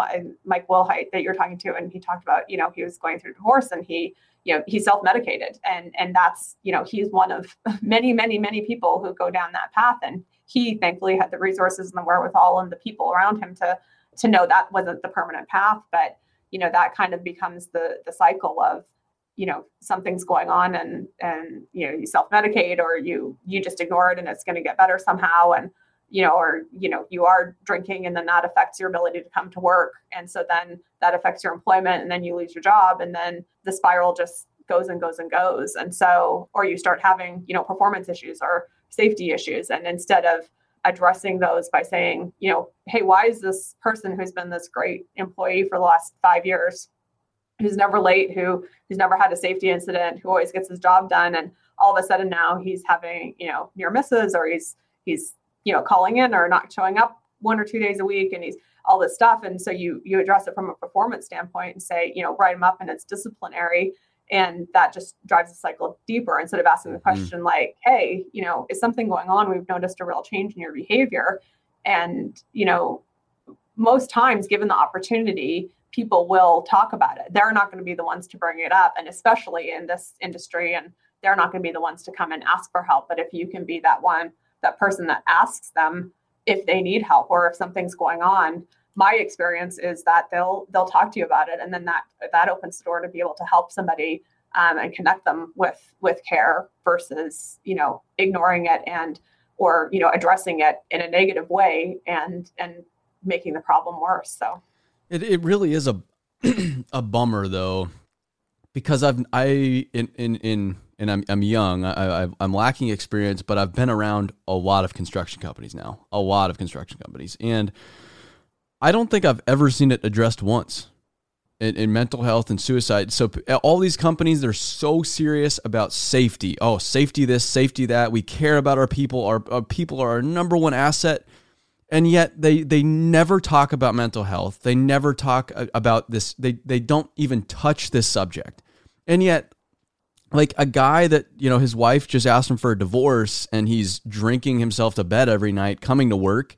Mike Wilhite that you're talking to, and he talked about, you know, he was going through divorce and he, you know, he self-medicated, and and that's, you know, he's one of many, many, many people who go down that path, and he thankfully had the resources and the wherewithal and the people around him to to know that wasn't the permanent path, but you know, that kind of becomes the the cycle of you know something's going on and and you know you self-medicate or you you just ignore it and it's going to get better somehow. And you know or you know you are drinking and then that affects your ability to come to work. And so then that affects your employment and then you lose your job and then the spiral just goes and goes and goes. And so or you start having you know performance issues or safety issues. And instead of addressing those by saying you know hey why is this person who's been this great employee for the last 5 years who's never late who who's never had a safety incident who always gets his job done and all of a sudden now he's having you know near misses or he's he's you know calling in or not showing up one or two days a week and he's all this stuff. And so you you address it from a performance standpoint and say you know write him up and it's disciplinary. And that just drives the cycle deeper instead of asking the Mhm. question like hey you know is something going on? We've noticed a real change in your behavior. And you know most times given the opportunity people will talk about it. They're not going to be the ones to bring it up. And especially in this industry and they're not going to be the ones to come and ask for help. But if you can be that one that person that asks them if they need help or if something's going on my experience is that they'll they'll talk to you about it. And then that that opens the door to be able to help somebody um, and connect them with with care versus you know ignoring it and or you know addressing it in a negative way and and making the problem worse. So. It it really is a a bummer though, because I've I in in in and I'm I'm young. I, I'm lacking experience, but I've been around a lot of construction companies now, a lot of construction companies, and I don't think I've ever seen it addressed once in, in mental health and suicide. So all these companies, they're so serious about safety. Oh, safety this, safety that. We care about our people. Our, our people are our number one asset and yet they they never talk about mental health they never talk about this they they don't even touch this subject and yet like a guy that you know his wife just asked him for a divorce and he's drinking himself to bed every night coming to work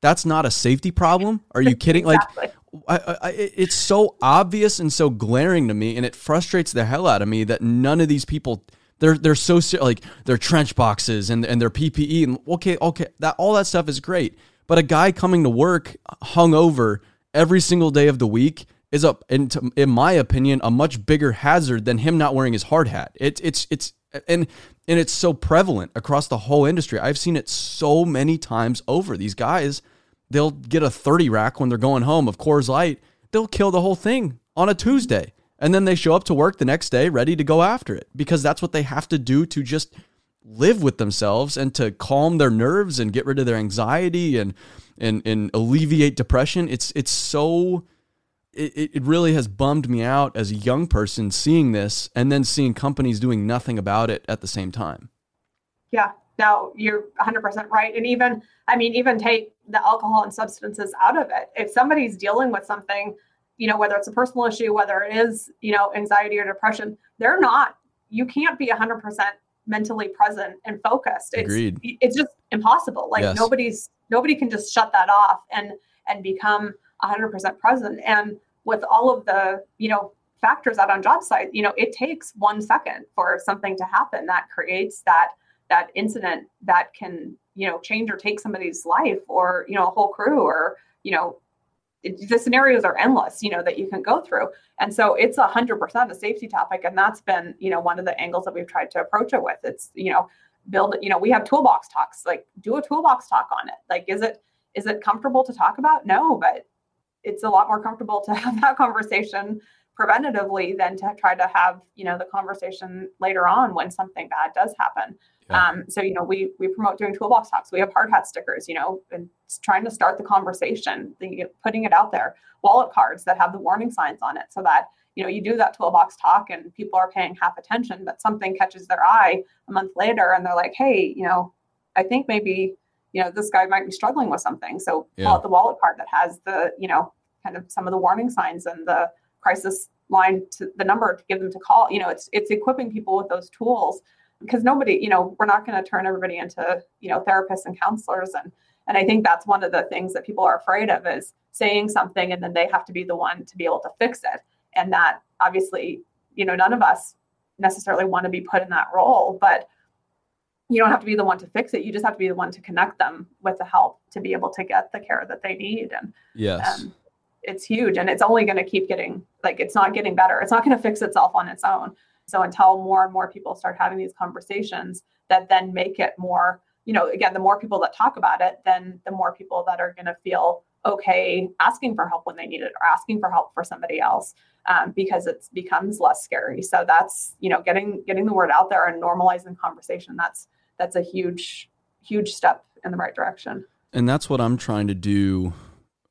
that's not a safety problem? Are you kidding? Exactly. like I, I, it's so obvious and so glaring to me, and it frustrates the hell out of me that none of these people they're they're so like their trench boxes and and their PPE and okay okay that all that stuff is great, But a guy coming to work hungover every single day of the week is a, in, in my opinion, a much bigger hazard than him not wearing his hard hat. It's it's it's and and it's so prevalent across the whole industry. I've seen it so many times over. These guys, they'll get a 30 rack when they're going home of Coors Light. They'll kill the whole thing on a Tuesday. And then they show up to work the next day ready to go after it because that's what they have to do to just live with themselves and to calm their nerves and get rid of their anxiety and and and alleviate depression. It's it's so it, it really has bummed me out as a young person seeing this and then seeing companies doing nothing about it at the same time. Yeah, no, you're 100% right. And even, I mean, even take the alcohol and substances out of it. If somebody's dealing with something, you know, whether it's a personal issue, whether it is, you know, anxiety or depression, they're not, you can't be 100% mentally present and focused. It's, Agreed. It's just impossible. Like Yes. nobody's, nobody can just shut that off and, and become 100% present. And with all of the, you know, factors out on job site, you know, it takes one second for something to happen that creates that that incident that can, you know, change or take somebody's life or, you know, a whole crew or, you know, the scenarios are endless, you know, that you can go through. And so it's a hundred percent a safety topic. And that's been, you know, one of the angles that we've tried to approach it with. It's, you know, build, you know, we have toolbox talks, like do a toolbox talk on it. Like, is it, is it comfortable to talk about? No, but it's a lot more comfortable to have that conversation preventatively than to try to have you know the conversation later on when something bad does happen Yeah. um, so you know we we promote doing toolbox talks we have hard hat stickers you know and trying to start the conversation the, putting it out there wallet cards that have the warning signs on it so that you know you do that toolbox talk and people are paying half attention but something catches their eye a month later and they're like hey you know i think maybe you know this guy might be struggling with something so Yeah. pull out the wallet card that has the you know kind of some of the warning signs and the crisis line to the number to give them to call. You know it's it's equipping people with those tools because nobody you know we're not going to turn everybody into you know therapists and counselors. And and i think that's one of the things that people are afraid of is saying something and then they have to be the one to be able to fix it. And that obviously you know none of us necessarily want to be put in that role but you don't have to be the one to fix it. You just have to be the one to connect them with the help to be able to get the care that they need. And Yes. um, it's huge and it's only going to keep getting like it's not getting better. It's not going to fix itself on its own. So until more and more people start having these conversations that then make it more you know again the more people that talk about it then the more people that are going to feel okay asking for help when they need it or asking for help for somebody else um, because it becomes less scary. So that's you know getting getting the word out there and normalizing conversation that's that's a huge huge step in the right direction. And that's what I'm trying to do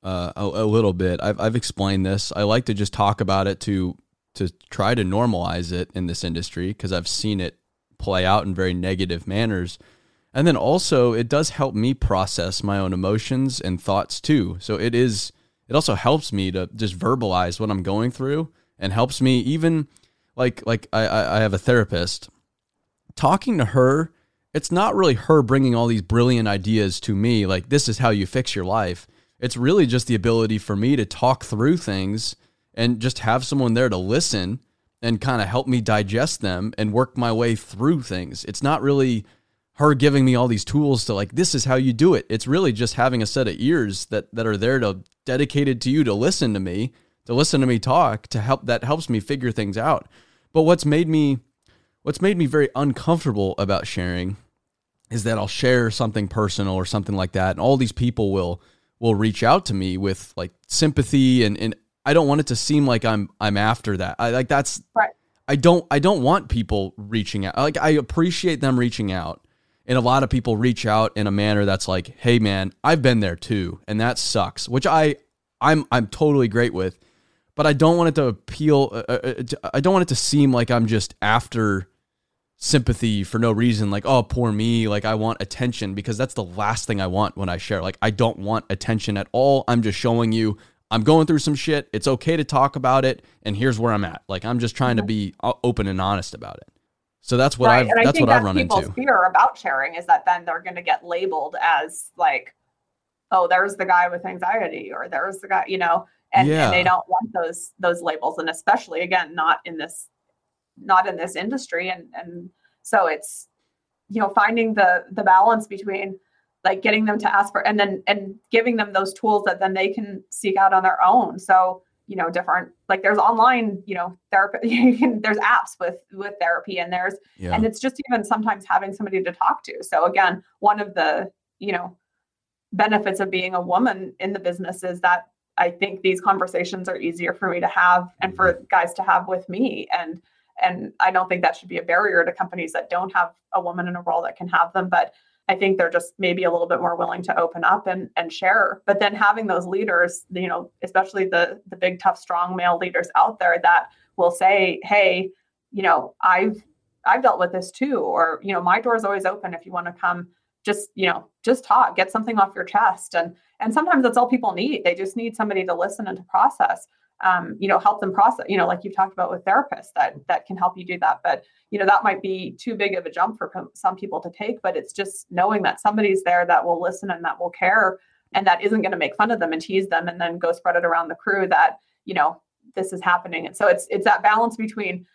uh, a, a little bit. I've I've explained this. I like to just talk about it to to try to normalize it in this industry because I've seen it play out in very negative manners. And then also it does help me process my own emotions and thoughts too. So it is it also helps me to just verbalize what I'm going through and helps me even like like I I I have a therapist talking to her it's not really her bringing all these brilliant ideas to me like this is how you fix your life it's really just the ability for me to talk through things and just have someone there to listen and kind of help me digest them and work my way through things. It's not really her giving me all these tools to like this is how you do it. It's really just having a set of ears that that are there to dedicated to you to listen to me to listen to me talk to help that helps me figure things out. But what's made me what's made me very uncomfortable about sharing is that I'll share something personal or something like that, and all these people will will reach out to me with like sympathy and and I don't want it to seem like I'm I'm after that. I like that's Right. I don't I don't want people reaching out. Like I appreciate them reaching out. And a lot of people reach out in a manner that's like, "Hey man, I've been there too, and that sucks." Which I I'm I'm totally great with. But I don't want it to appeal uh, uh, uh, I don't want it to seem like I'm just after sympathy for no reason like oh poor me like i want attention because that's the last thing i want when i share. Like i don't want attention at all. I'm just showing you i'm going through some shit. It's okay to talk about it and here's where i'm at. Like i'm just trying to mm-hmm. be uh, open and honest about it. So that's what i've and I that's think what i've that's run people's into. fear about sharing is that then they're going to get labeled as like, oh, there's the guy with anxiety, or there's the guy, you know, and, Yeah. and they don't want those those labels, and especially again, not in this not in this industry, and and so it's you know finding the the balance between like getting them to ask for and then and giving them those tools that then they can seek out on their own so you know different like there's online you know therapy you can there's apps with with therapy and there's yeah. and it's just even sometimes having somebody to talk to so again one of the you know benefits of being a woman in the business is that i think these conversations are easier for me to have and for mm-hmm. guys to have with me and and i don't think that should be a barrier to companies that don't have a woman in a role that can have them but I think they're just maybe a little bit more willing to open up and, and share. But then having those leaders, you know, especially the the big, tough, strong male leaders out there that will say, "Hey, you know, I've I've dealt with this too," or you know, my door is always open if you want to come. Just you know, just talk, get something off your chest, and and sometimes that's all people need. They just need somebody to listen and to process um, you know, help them process, you know, like you've talked about with therapists that that can help you do that. But you know, that might be too big of a jump for some people to take. But it's just knowing that somebody's there that will listen and that will care, and that isn't going to make fun of them and tease them, and then go spread it around the crew that you know this is happening. And so it's it's that balance between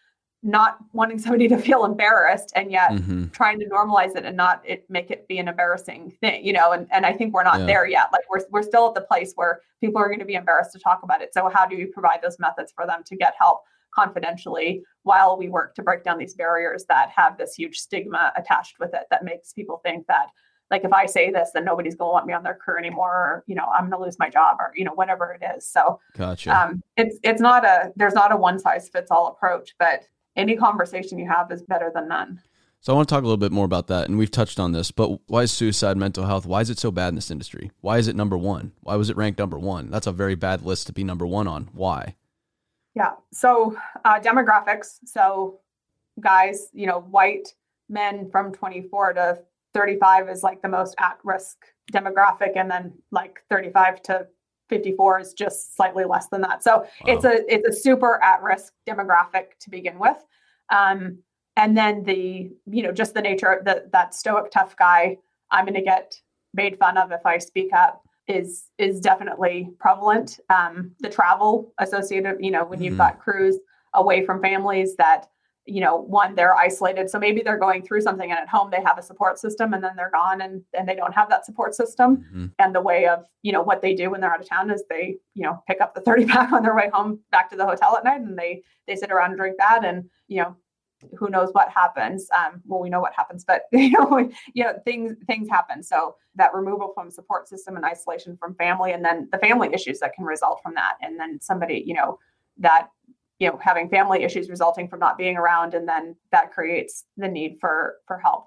not wanting somebody to feel embarrassed and yet mm-hmm. trying to normalize it and not it make it be an embarrassing thing you know and, and i think we're not yeah. there yet like we're, we're still at the place where people are going to be embarrassed to talk about it so how do you provide those methods for them to get help confidentially while we work to break down these barriers that have this huge stigma attached with it that makes people think that like if I say this, then nobody's going to want me on their crew anymore, or you know, I'm going to lose my job, or you know, whatever it is. So, gotcha. Um, it's it's not a there's not a one size fits all approach, but any conversation you have is better than none. So I want to talk a little bit more about that, and we've touched on this. But why is suicide, mental health? Why is it so bad in this industry? Why is it number one? Why was it ranked number one? That's a very bad list to be number one on. Why? Yeah. So uh, demographics. So guys, you know, white men from 24 to 35 is like the most at risk demographic, and then like 35 to 54 is just slightly less than that. So wow. it's a it's a super at risk demographic to begin with. Um, and then the you know just the nature of the, that stoic tough guy I'm going to get made fun of if I speak up is is definitely prevalent. Um, the travel associated, you know, when mm-hmm. you've got crews away from families that you know one they're isolated so maybe they're going through something and at home they have a support system and then they're gone and and they don't have that support system mm-hmm. and the way of you know what they do when they're out of town is they you know pick up the 30 pack on their way home back to the hotel at night and they they sit around and drink that and you know who knows what happens um, well we know what happens but you know you know things things happen so that removal from support system and isolation from family and then the family issues that can result from that and then somebody you know that you know having family issues resulting from not being around and then that creates the need for for help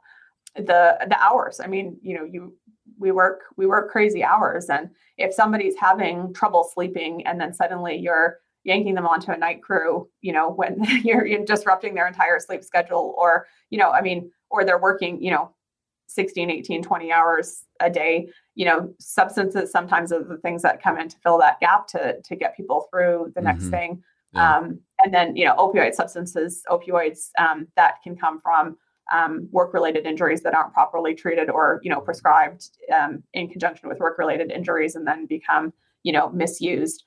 the the hours i mean you know you we work we work crazy hours and if somebody's having trouble sleeping and then suddenly you're yanking them onto a night crew you know when you're, you're disrupting their entire sleep schedule or you know i mean or they're working you know 16 18 20 hours a day you know substances sometimes are the things that come in to fill that gap to to get people through the mm-hmm. next thing Um, and then, you know, opioid substances, opioids um, that can come from um, work-related injuries that aren't properly treated or, you know, prescribed um, in conjunction with work-related injuries and then become, you know, misused.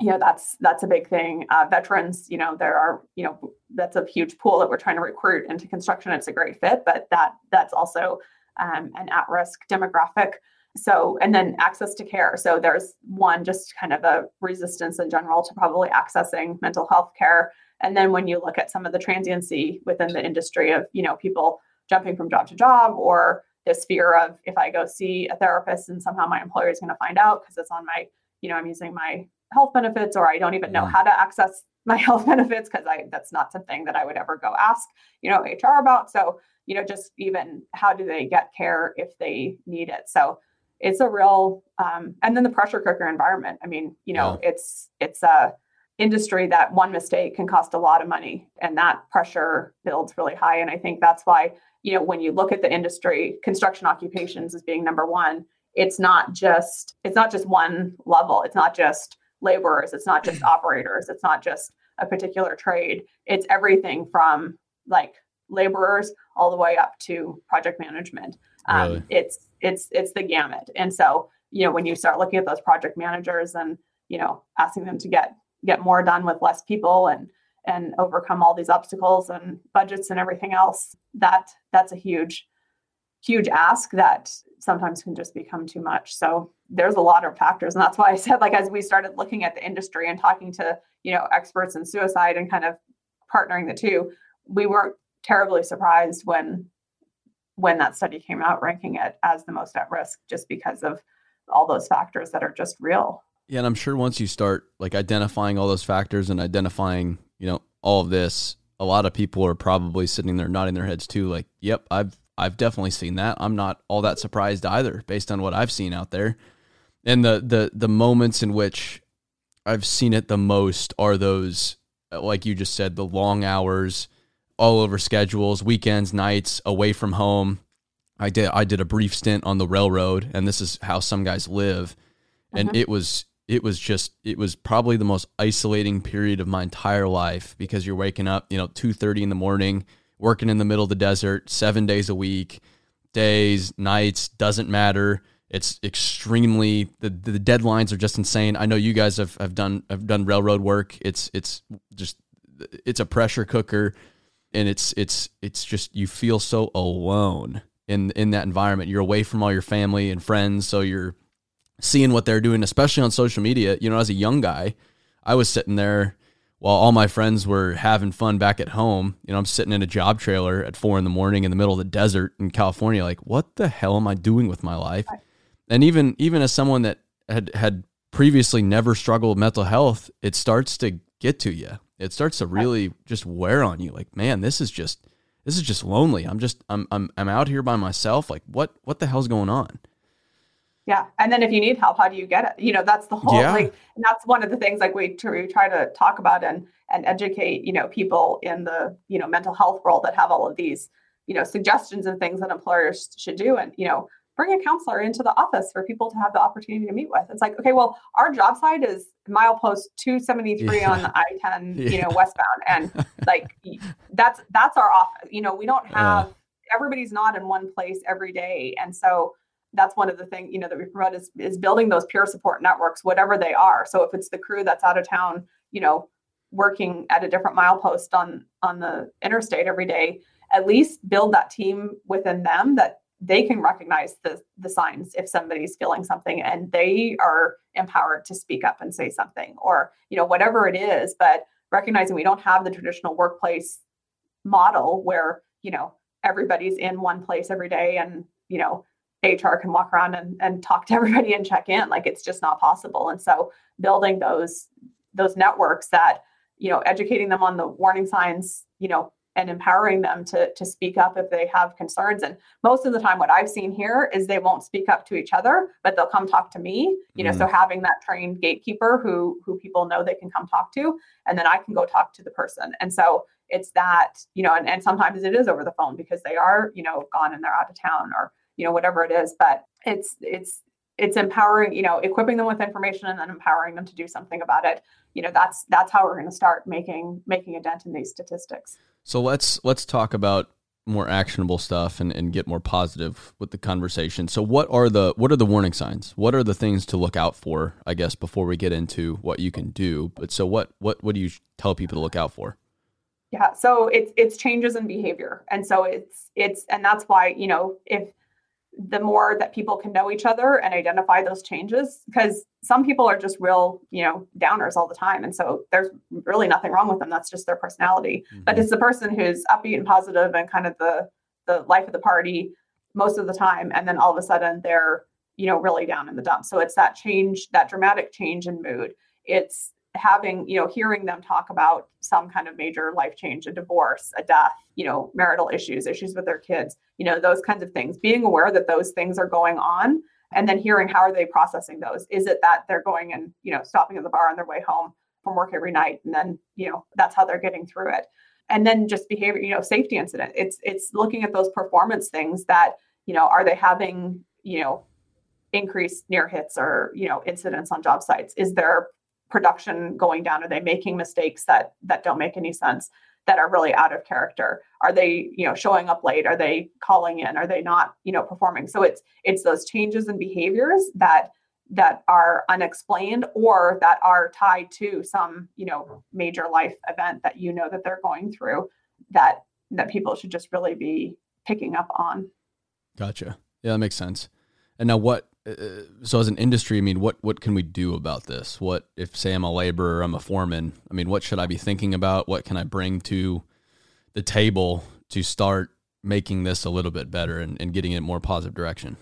You know, that's that's a big thing. Uh, veterans, you know, there are, you know, that's a huge pool that we're trying to recruit into construction. It's a great fit, but that that's also um, an at-risk demographic. So, and then access to care. So, there's one just kind of a resistance in general to probably accessing mental health care. And then when you look at some of the transiency within the industry of, you know, people jumping from job to job or this fear of if I go see a therapist and somehow my employer is going to find out because it's on my, you know, I'm using my health benefits or I don't even know how to access my health benefits because I that's not something that I would ever go ask, you know, HR about. So, you know, just even how do they get care if they need it? So it's a real um, and then the pressure cooker environment. I mean you know yeah. it's it's a industry that one mistake can cost a lot of money and that pressure builds really high. And i think that's why you know when you look at the industry construction occupations as being number one it's not just it's not just one level. It's not just laborers. It's not just operators. It's not just a particular trade. It's everything from like laborers all the way up to project management um, really? it's it's it's the gamut and so you know when you start looking at those project managers and you know asking them to get get more done with less people and and overcome all these obstacles and budgets and everything else that that's a huge huge ask that sometimes can just become too much. So there's a lot of factors. And that's why I said, like, as we started looking at the industry and talking to, you know, experts in suicide and kind of partnering the two, we weren't terribly surprised when when that study came out ranking it as the most at risk just because of all those factors that are just real. Yeah, and I'm sure once you start like identifying all those factors and identifying, you know, all of this, a lot of people are probably sitting there nodding their heads too like, "Yep, I've I've definitely seen that. I'm not all that surprised either based on what I've seen out there." And the the the moments in which I've seen it the most are those like you just said, the long hours, all over schedules, weekends, nights, away from home. I did I did a brief stint on the railroad, and this is how some guys live, and mm-hmm. it was it was just it was probably the most isolating period of my entire life because you're waking up you know 2.30 in the morning working in the middle of the desert seven days a week days nights doesn't matter. It's extremely the, the deadlines are just insane. I know you guys have, have done have done railroad work. It's it's just it's a pressure cooker and it's it's it's just you feel so alone in in that environment you're away from all your family and friends so you're seeing what they're doing, especially on social media. You know, as a young guy, I was sitting there while all my friends were having fun back at home. You know, I'm sitting in a job trailer at four in the morning in the middle of the desert in California, like, what the hell am I doing with my life? And even even as someone that had had previously never struggled with mental health, it starts to get to you. It starts to really just wear on you. Like, man, this is just this is just lonely. I'm just I'm I'm I'm out here by myself. Like, what what the hell's going on? Yeah. And then if you need help, how do you get it? You know, that's the whole yeah. like, and that's one of the things like we, we try to talk about and, and educate, you know, people in the, you know, mental health world that have all of these, you know, suggestions and things that employers should do. And, you know, bring a counselor into the office for people to have the opportunity to meet with. It's like, okay, well, our job site is milepost 273 yeah. on the I-10, yeah. you know, westbound. And like, that's, that's our office. You know, we don't have, uh. everybody's not in one place every day. And so, that's one of the things you know that we promote is, is building those peer support networks whatever they are so if it's the crew that's out of town you know working at a different milepost on on the interstate every day at least build that team within them that they can recognize the the signs if somebody's feeling something and they are empowered to speak up and say something or you know whatever it is but recognizing we don't have the traditional workplace model where you know everybody's in one place every day and you know HR can walk around and, and talk to everybody and check in. Like it's just not possible. And so building those those networks that, you know, educating them on the warning signs, you know, and empowering them to to speak up if they have concerns. And most of the time what I've seen here is they won't speak up to each other, but they'll come talk to me. You know, mm. so having that trained gatekeeper who who people know they can come talk to, and then I can go talk to the person. And so it's that, you know, and, and sometimes it is over the phone because they are, you know, gone and they're out of town or you know whatever it is but it's it's it's empowering you know equipping them with information and then empowering them to do something about it. You know that's that's how we're going to start making making a dent in these statistics. So let's let's talk about more actionable stuff and, and get more positive with the conversation. So what are the what are the warning signs? What are the things to look out for i guess before we get into what you can do? But so what what what do you tell people to look out for? Yeah so it's it's changes in behavior. And so it's it's and that's why you know if the more that people can know each other and identify those changes because some people are just real you know downers all the time. And so there's really nothing wrong with them. That's just their personality. Mm-hmm. but it's the person who's upbeat and positive and kind of the the life of the party most of the time. And then all of a sudden they're you know really down in the dumps. So it's that change that dramatic change in mood. It's having you know hearing them talk about some kind of major life change a divorce a death you know marital issues issues with their kids you know those kinds of things. Being aware that those things are going on and then hearing how are they processing those. Is it that they're going and you know stopping at the bar on their way home from work every night and then you know that's how they're getting through it. And then just behavior you know safety incident. It's it's looking at those performance things that you know are they having you know increased near hits or you know incidents on job sites? Is there production going down? Are they making mistakes that that don't make any sense? That are really out of character? Are they, you know, showing up late? Are they calling in? Are they not, you know, performing? So it's it's those changes in behaviors that that are unexplained or that are tied to some, you know, major life event that you know that they're going through that that people should just really be picking up on. Gotcha. Yeah, that makes sense. And now, what? Uh, so, as an industry, I mean, what what can we do about this? What if, say, I'm a laborer, I'm a foreman? I mean, what should I be thinking about? What can I bring to the table to start making this a little bit better and, and getting it more positive direction?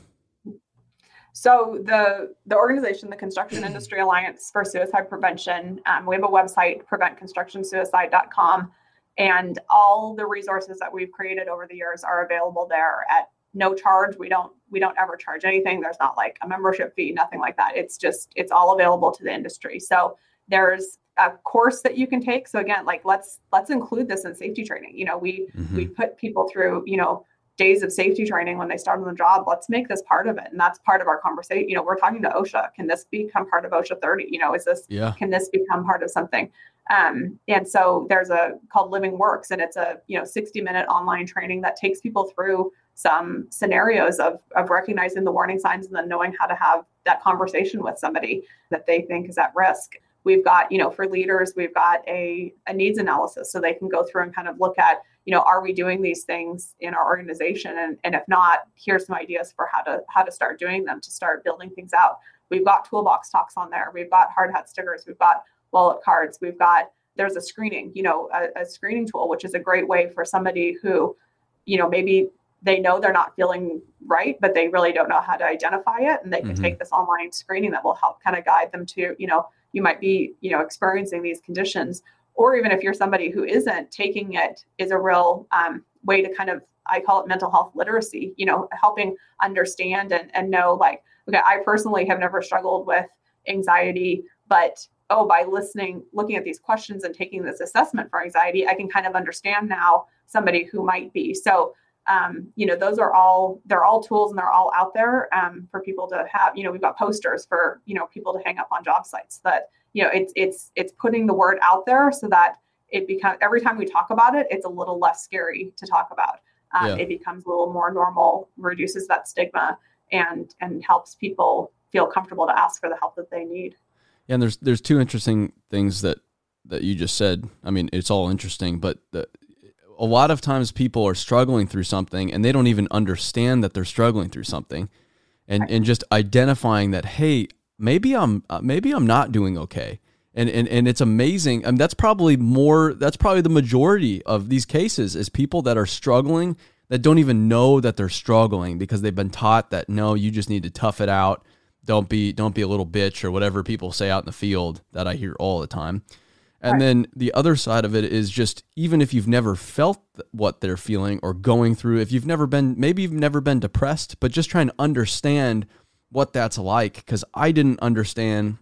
So the the organization, the Construction Industry Alliance for Suicide Prevention, um, we have a website, preventconstructionsuicide.com, and all the resources that we've created over the years are available there at no charge. We don't we don't ever charge anything. There's not like a membership fee, nothing like that. It's just it's all available to the industry. So there's a course that you can take. So again, like let's let's include this in safety training. You know, we mm-hmm. we put people through, you know, days of safety training when they start on the job. Let's make this part of it. And that's part of our conversation. You know, we're talking to OSHA. Can this become part of OSHA 30? You know, is this, yeah. can this become part of something? Um, and so there's a called Living Works, and it's a, you know, 60 minute online training that takes people through some scenarios of, of recognizing the warning signs and then knowing how to have that conversation with somebody that they think is at risk. We've got you know for leaders we've got a, a needs analysis so they can go through and kind of look at you know are we doing these things in our organization? And, and if not here's some ideas for how to how to start doing them to start building things out. We've got toolbox talks on there. We've got hard hat stickers. We've got wallet cards. We've got there's a screening you know a, a screening tool which is a great way for somebody who you know maybe they know they're not feeling right, but they really don't know how to identify it. And they can mm-hmm. take this online screening that will help kind of guide them to, you know, you might be you know experiencing these conditions or even if you're somebody who isn't taking it is a real um, way to kind of i call it mental health literacy you know helping understand and, and know like okay i personally have never struggled with anxiety but oh by listening looking at these questions and taking this assessment for anxiety i can kind of understand now somebody who might be so um, you know those are all they're all tools and they're all out there um, for people to have you know we've got posters for you know people to hang up on job sites that you know it's it's it's putting the word out there so that it becomes every time we talk about it it's a little less scary to talk about. Um, yeah. it becomes a little more normal reduces that stigma and and helps people feel comfortable to ask for the help that they need. Yeah and there's there's two interesting things that that you just said. I mean it's all interesting but the a lot of times people are struggling through something and they don't even understand that they're struggling through something. And and just identifying that hey maybe i'm uh, maybe i'm not doing okay. And and, and it's amazing. I mean, that's probably more that's probably the majority of these cases is people that are struggling that don't even know that they're struggling because they've been taught that no you just need to tough it out. Don't be don't be a little bitch or whatever people say out in the field that i hear all the time and right. then the other side of it is just even if you've never felt what they're feeling or going through, if you've never been, maybe you've never been depressed, but just trying to understand what that's like. Because I didn't understand,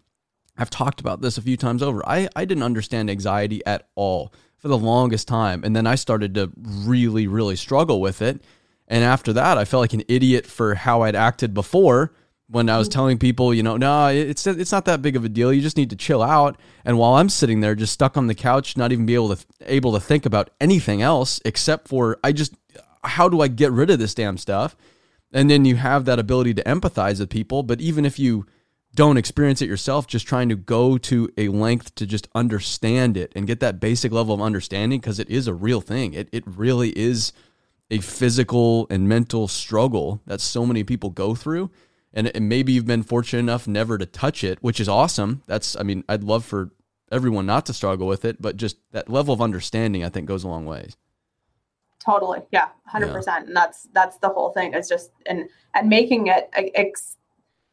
I've talked about this a few times over. I, I didn't understand anxiety at all for the longest time. And then I started to really, really struggle with it. And after that, I felt like an idiot for how I'd acted before when I was telling people, you know, no, it's it's not that big of a deal. You just need to chill out. And while I'm sitting there just stuck on the couch, not even be able to able to think about anything else except for I just how do I get rid of this damn stuff? And then you have that ability to empathize with people, but even if you don't experience it yourself, just trying to go to a length to just understand it and get that basic level of understanding because it is a real thing. It it really is a physical and mental struggle that so many people go through and, and maybe you've been fortunate enough never to touch it, which is awesome. That's, I mean, I'd love for everyone not to struggle with it, but just that level of understanding, I think, goes a long ways. Totally, yeah, hundred yeah. percent, and that's that's the whole thing. Is just and and making it ex,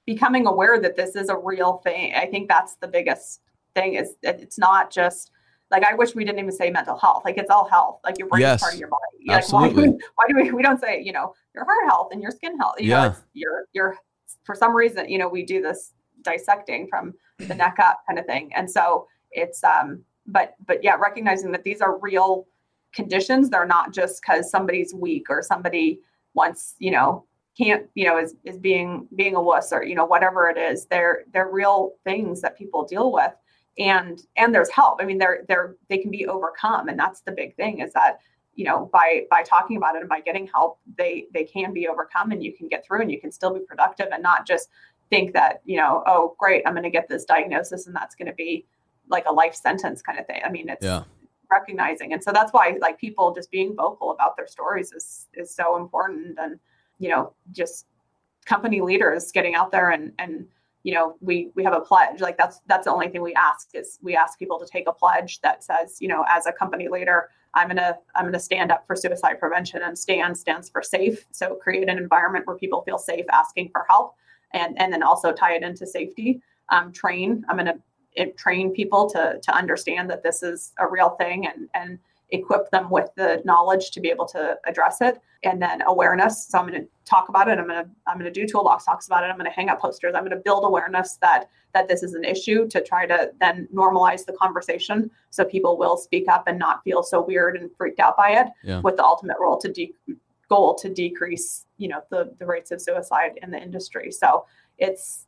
becoming aware that this is a real thing. I think that's the biggest thing. Is it's not just like I wish we didn't even say mental health. Like it's all health. Like your brain yes, is part of your body. Absolutely. Like why, why do we we don't say you know your heart health and your skin health? You yeah. know, your your for some reason, you know, we do this dissecting from the neck up kind of thing. And so it's um but but yeah, recognizing that these are real conditions. They're not just because somebody's weak or somebody wants, you know, can't, you know, is is being being a wuss or, you know, whatever it is. They're they're real things that people deal with. And and there's help. I mean, they're they're they can be overcome. And that's the big thing is that you know by by talking about it and by getting help they they can be overcome and you can get through and you can still be productive and not just think that you know oh great i'm going to get this diagnosis and that's going to be like a life sentence kind of thing. I mean it's yeah. recognizing. And so that's why like people just being vocal about their stories is is so important. And you know just company leaders getting out there and and you know we we have a pledge. Like that's that's the only thing we ask is we ask people to take a pledge that says you know as a company leader i'm to i'm to stand up for suicide prevention and stand stands for safe. So create an environment where people feel safe asking for help and and then also tie it into safety. Um, train i'm to eh, train people to to understand that this is a real thing and and equip them with the knowledge to be able to address it. And then awareness so i'm going to talk about it. I'm going to i'm going to do toolbox talks about it. I'm going to hang up posters. I'm going to build awareness that that this is an issue to try to then normalize the conversation so people will speak up and not feel so weird and freaked out by it yeah. with the ultimate role to de- goal to decrease you know the the rates of suicide in the industry. So it's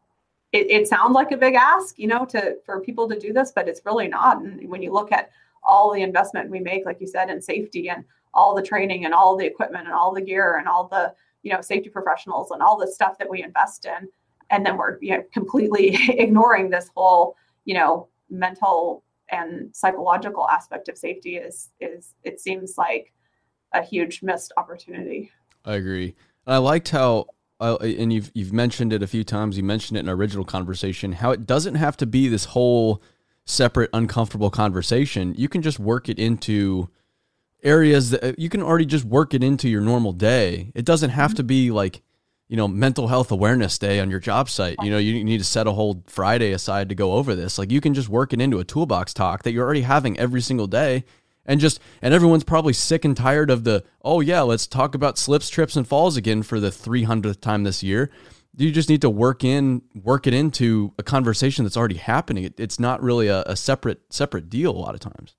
it, it sounds like a big ask you know to for people to do this but it's really not. And when you look at all the investment we make, like you said, in safety and all the training and all the equipment and all the gear and all the you know safety professionals and all the stuff that we invest in, and then we're you know completely ignoring this whole you know mental and psychological aspect of safety is is it seems like a huge missed opportunity. I agree. I liked how uh, and you've you've mentioned it a few times. You mentioned it in our original conversation. How it doesn't have to be this whole separate uncomfortable conversation you can just work it into areas that uh, you can already just work it into your normal day. It doesn't have to be like you know mental health awareness day on your job site. You know you need to set a whole friday aside to go over this. Like you can just work it into a toolbox talk that you're already having every single day and just and everyone's probably sick and tired of the oh yeah let's talk about slips trips and falls again for the 300th time this year you just need to work in work it into a conversation that's already happening. It, it's not really a, a, separate separate deal a lot of times.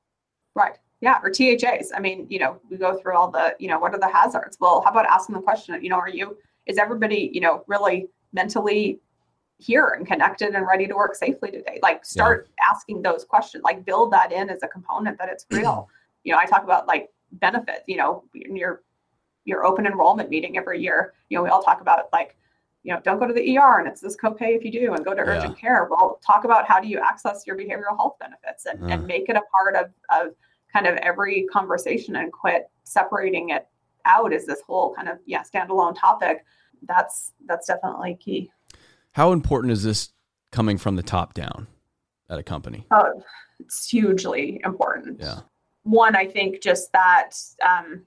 Right. Yeah or thas i mean you know we go through all the you know what are the hazards? Well how about asking the question you know are you is everybody you know really mentally here and connected and ready to work safely today? Like start yeah. asking those questions like build that in as a component that it's real. You know i talk about like benefits you know in your your open enrollment meeting every year. You know we all talk about like you know, don't go to the ER and it's this copay if you do and go to urgent yeah. care. Well, talk about how do you access your behavioral health benefits and, uh. and make it a part of, of kind of every conversation and quit separating it out as this whole kind of yeah standalone topic. That's that's definitely key. How important is this coming from the top down at a company? Oh, it's hugely important. Yeah. One, I think just that um,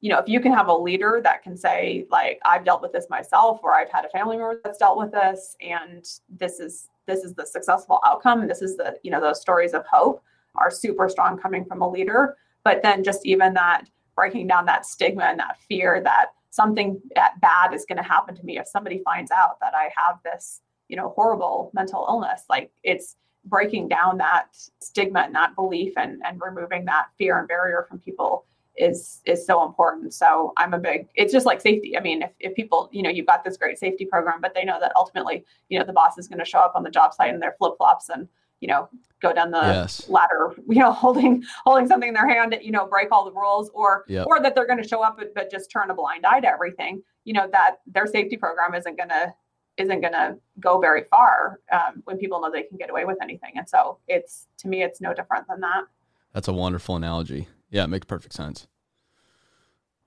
you know, if you can have a leader that can say, like, I've dealt with this myself, or I've had a family member that's dealt with this, and this is this is the successful outcome, and this is the, you know, those stories of hope are super strong coming from a leader. But then just even that breaking down that stigma and that fear that something bad is going to happen to me if somebody finds out that I have this, you know, horrible mental illness. Like it's breaking down that stigma and that belief and and removing that fear and barrier from people is is so important. So I'm a big it's just like safety. I mean, if, if people, you know, you've got this great safety program, but they know that ultimately, you know, the boss is going to show up on the job site in their flip flops and, you know, go down the yes. ladder, you know, holding holding something in their hand, you know, break all the rules, or yep. or that they're going to show up but, but just turn a blind eye to everything. You know, that their safety program isn't going to isn't going to go very far um, when people know they can get away with anything. And so it's to me, it's no different than that. That's a wonderful analogy. Yeah, it makes perfect sense.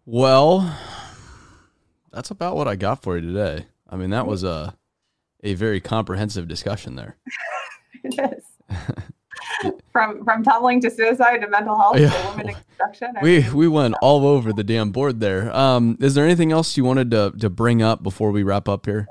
Well, that's about what I got for you today. I mean, that was a a very comprehensive discussion there. it is. from from tumbling to suicide to mental health yeah. to women in construction. we mean, we went all over the damn board there. Um, is there anything else you wanted to to bring up before we wrap up here?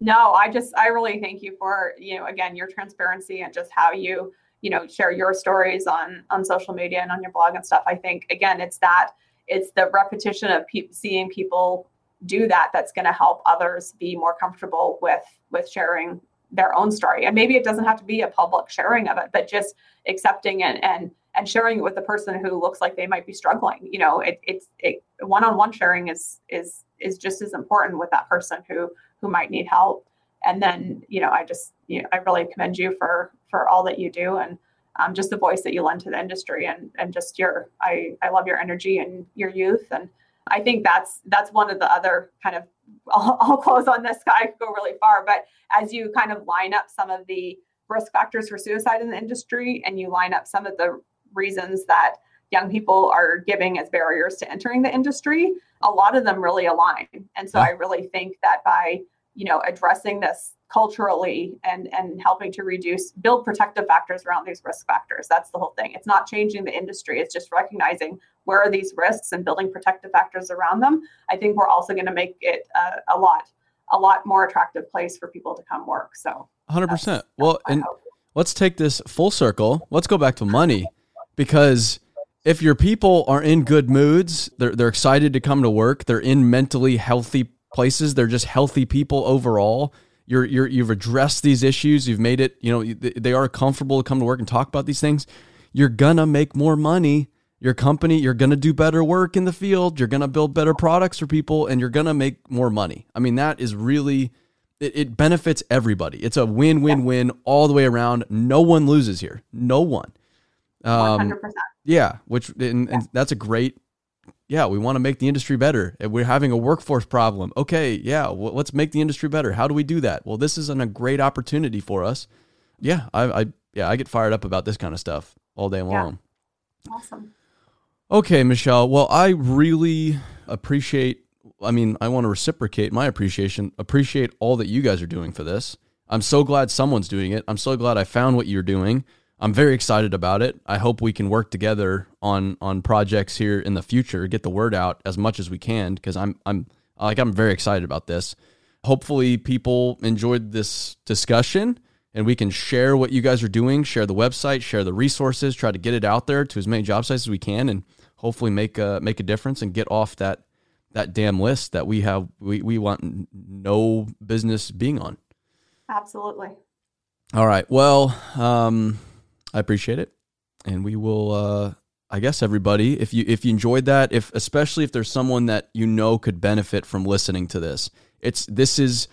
No, I just I really thank you for you know again your transparency and just how you you know share your stories on on social media and on your blog and stuff i think again it's that it's the repetition of pe- seeing people do that that's going to help others be more comfortable with with sharing their own story. And maybe it doesn't have to be a public sharing of it but just accepting it and and sharing it with the person who looks like they might be struggling you know it, it's it, one-on-one sharing is is is just as important with that person who who might need help. And then you know i just you know, i really commend you for for all that you do and um, just the voice that you lend to the industry and and just your i i love your energy and your youth and i think that's that's one of the other kind of i'll, I'll close on this guy could go really far but as you kind of line up some of the risk factors for suicide in the industry and you line up some of the reasons that young people are giving as barriers to entering the industry, a lot of them really align. And so. I really think that by, you know, addressing this culturally and and helping to reduce build protective factors around these risk factors. That's the whole thing. It's not changing the industry. It's just recognizing where are these risks and building protective factors around them. I think we're also going to make it a lot a lot more attractive place for people to come work so. 100% that's, well and hope. let's take this full circle. Let's go back to money because if your people are in good moods they're, they're excited to come to work they're in mentally healthy places they're just healthy people overall you're, you're you've addressed these issues. You've made it you know they are comfortable to come to work and talk about these things. You're gonna make more money. Your company you're gonna do better work in the field. You're gonna build better products for people and you're gonna make more money. I mean that is really it, it benefits everybody. It's a win-win-win all the way around. No one loses here. No one. Um, 100%. yeah which and, and that's a great yeah, we want to make the industry better. We're having a workforce problem. Okay, yeah, well, let's make the industry better. How do we do that? Well, this is an, a great opportunity for us. Yeah, I, I yeah, I get fired up about this kind of stuff all day long. Yeah. Awesome. Okay, Michelle. Well, I really appreciate. I mean, I want to reciprocate my appreciation. Appreciate all that you guys are doing for this. I'm so glad someone's doing it. I'm so glad I found what you're doing. I'm very excited about it. I hope we can work together on on projects here in the future, get the word out as much as we can because I'm I'm like I'm very excited about this. Hopefully people enjoyed this discussion and we can share what you guys are doing, share the website, share the resources, try to get it out there to as many job sites as we can and hopefully make a make a difference and get off that that damn list that we have we, we want no business being on. Absolutely. All right. Well, um, I appreciate it, and we will. Uh, I guess everybody, if you if you enjoyed that, if especially if there's someone that you know could benefit from listening to this, it's this is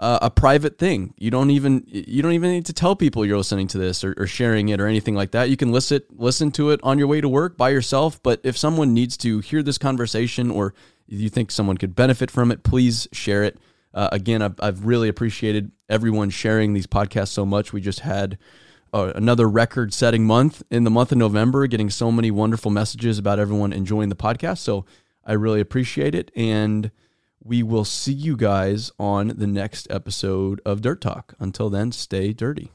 uh, a private thing. You don't even you don't even need to tell people you're listening to this or, or, sharing it or anything like that. You can listen listen to it on your way to work by yourself. But if someone needs to hear this conversation or you think someone could benefit from it, please share it. Uh, again, I've, I've really appreciated everyone sharing these podcasts so much. We just had another record setting month in the month of November, getting so many wonderful messages about everyone enjoying the podcast. So I really appreciate it. And we will see you guys on the next episode of Dirt Talk. Until then, stay dirty.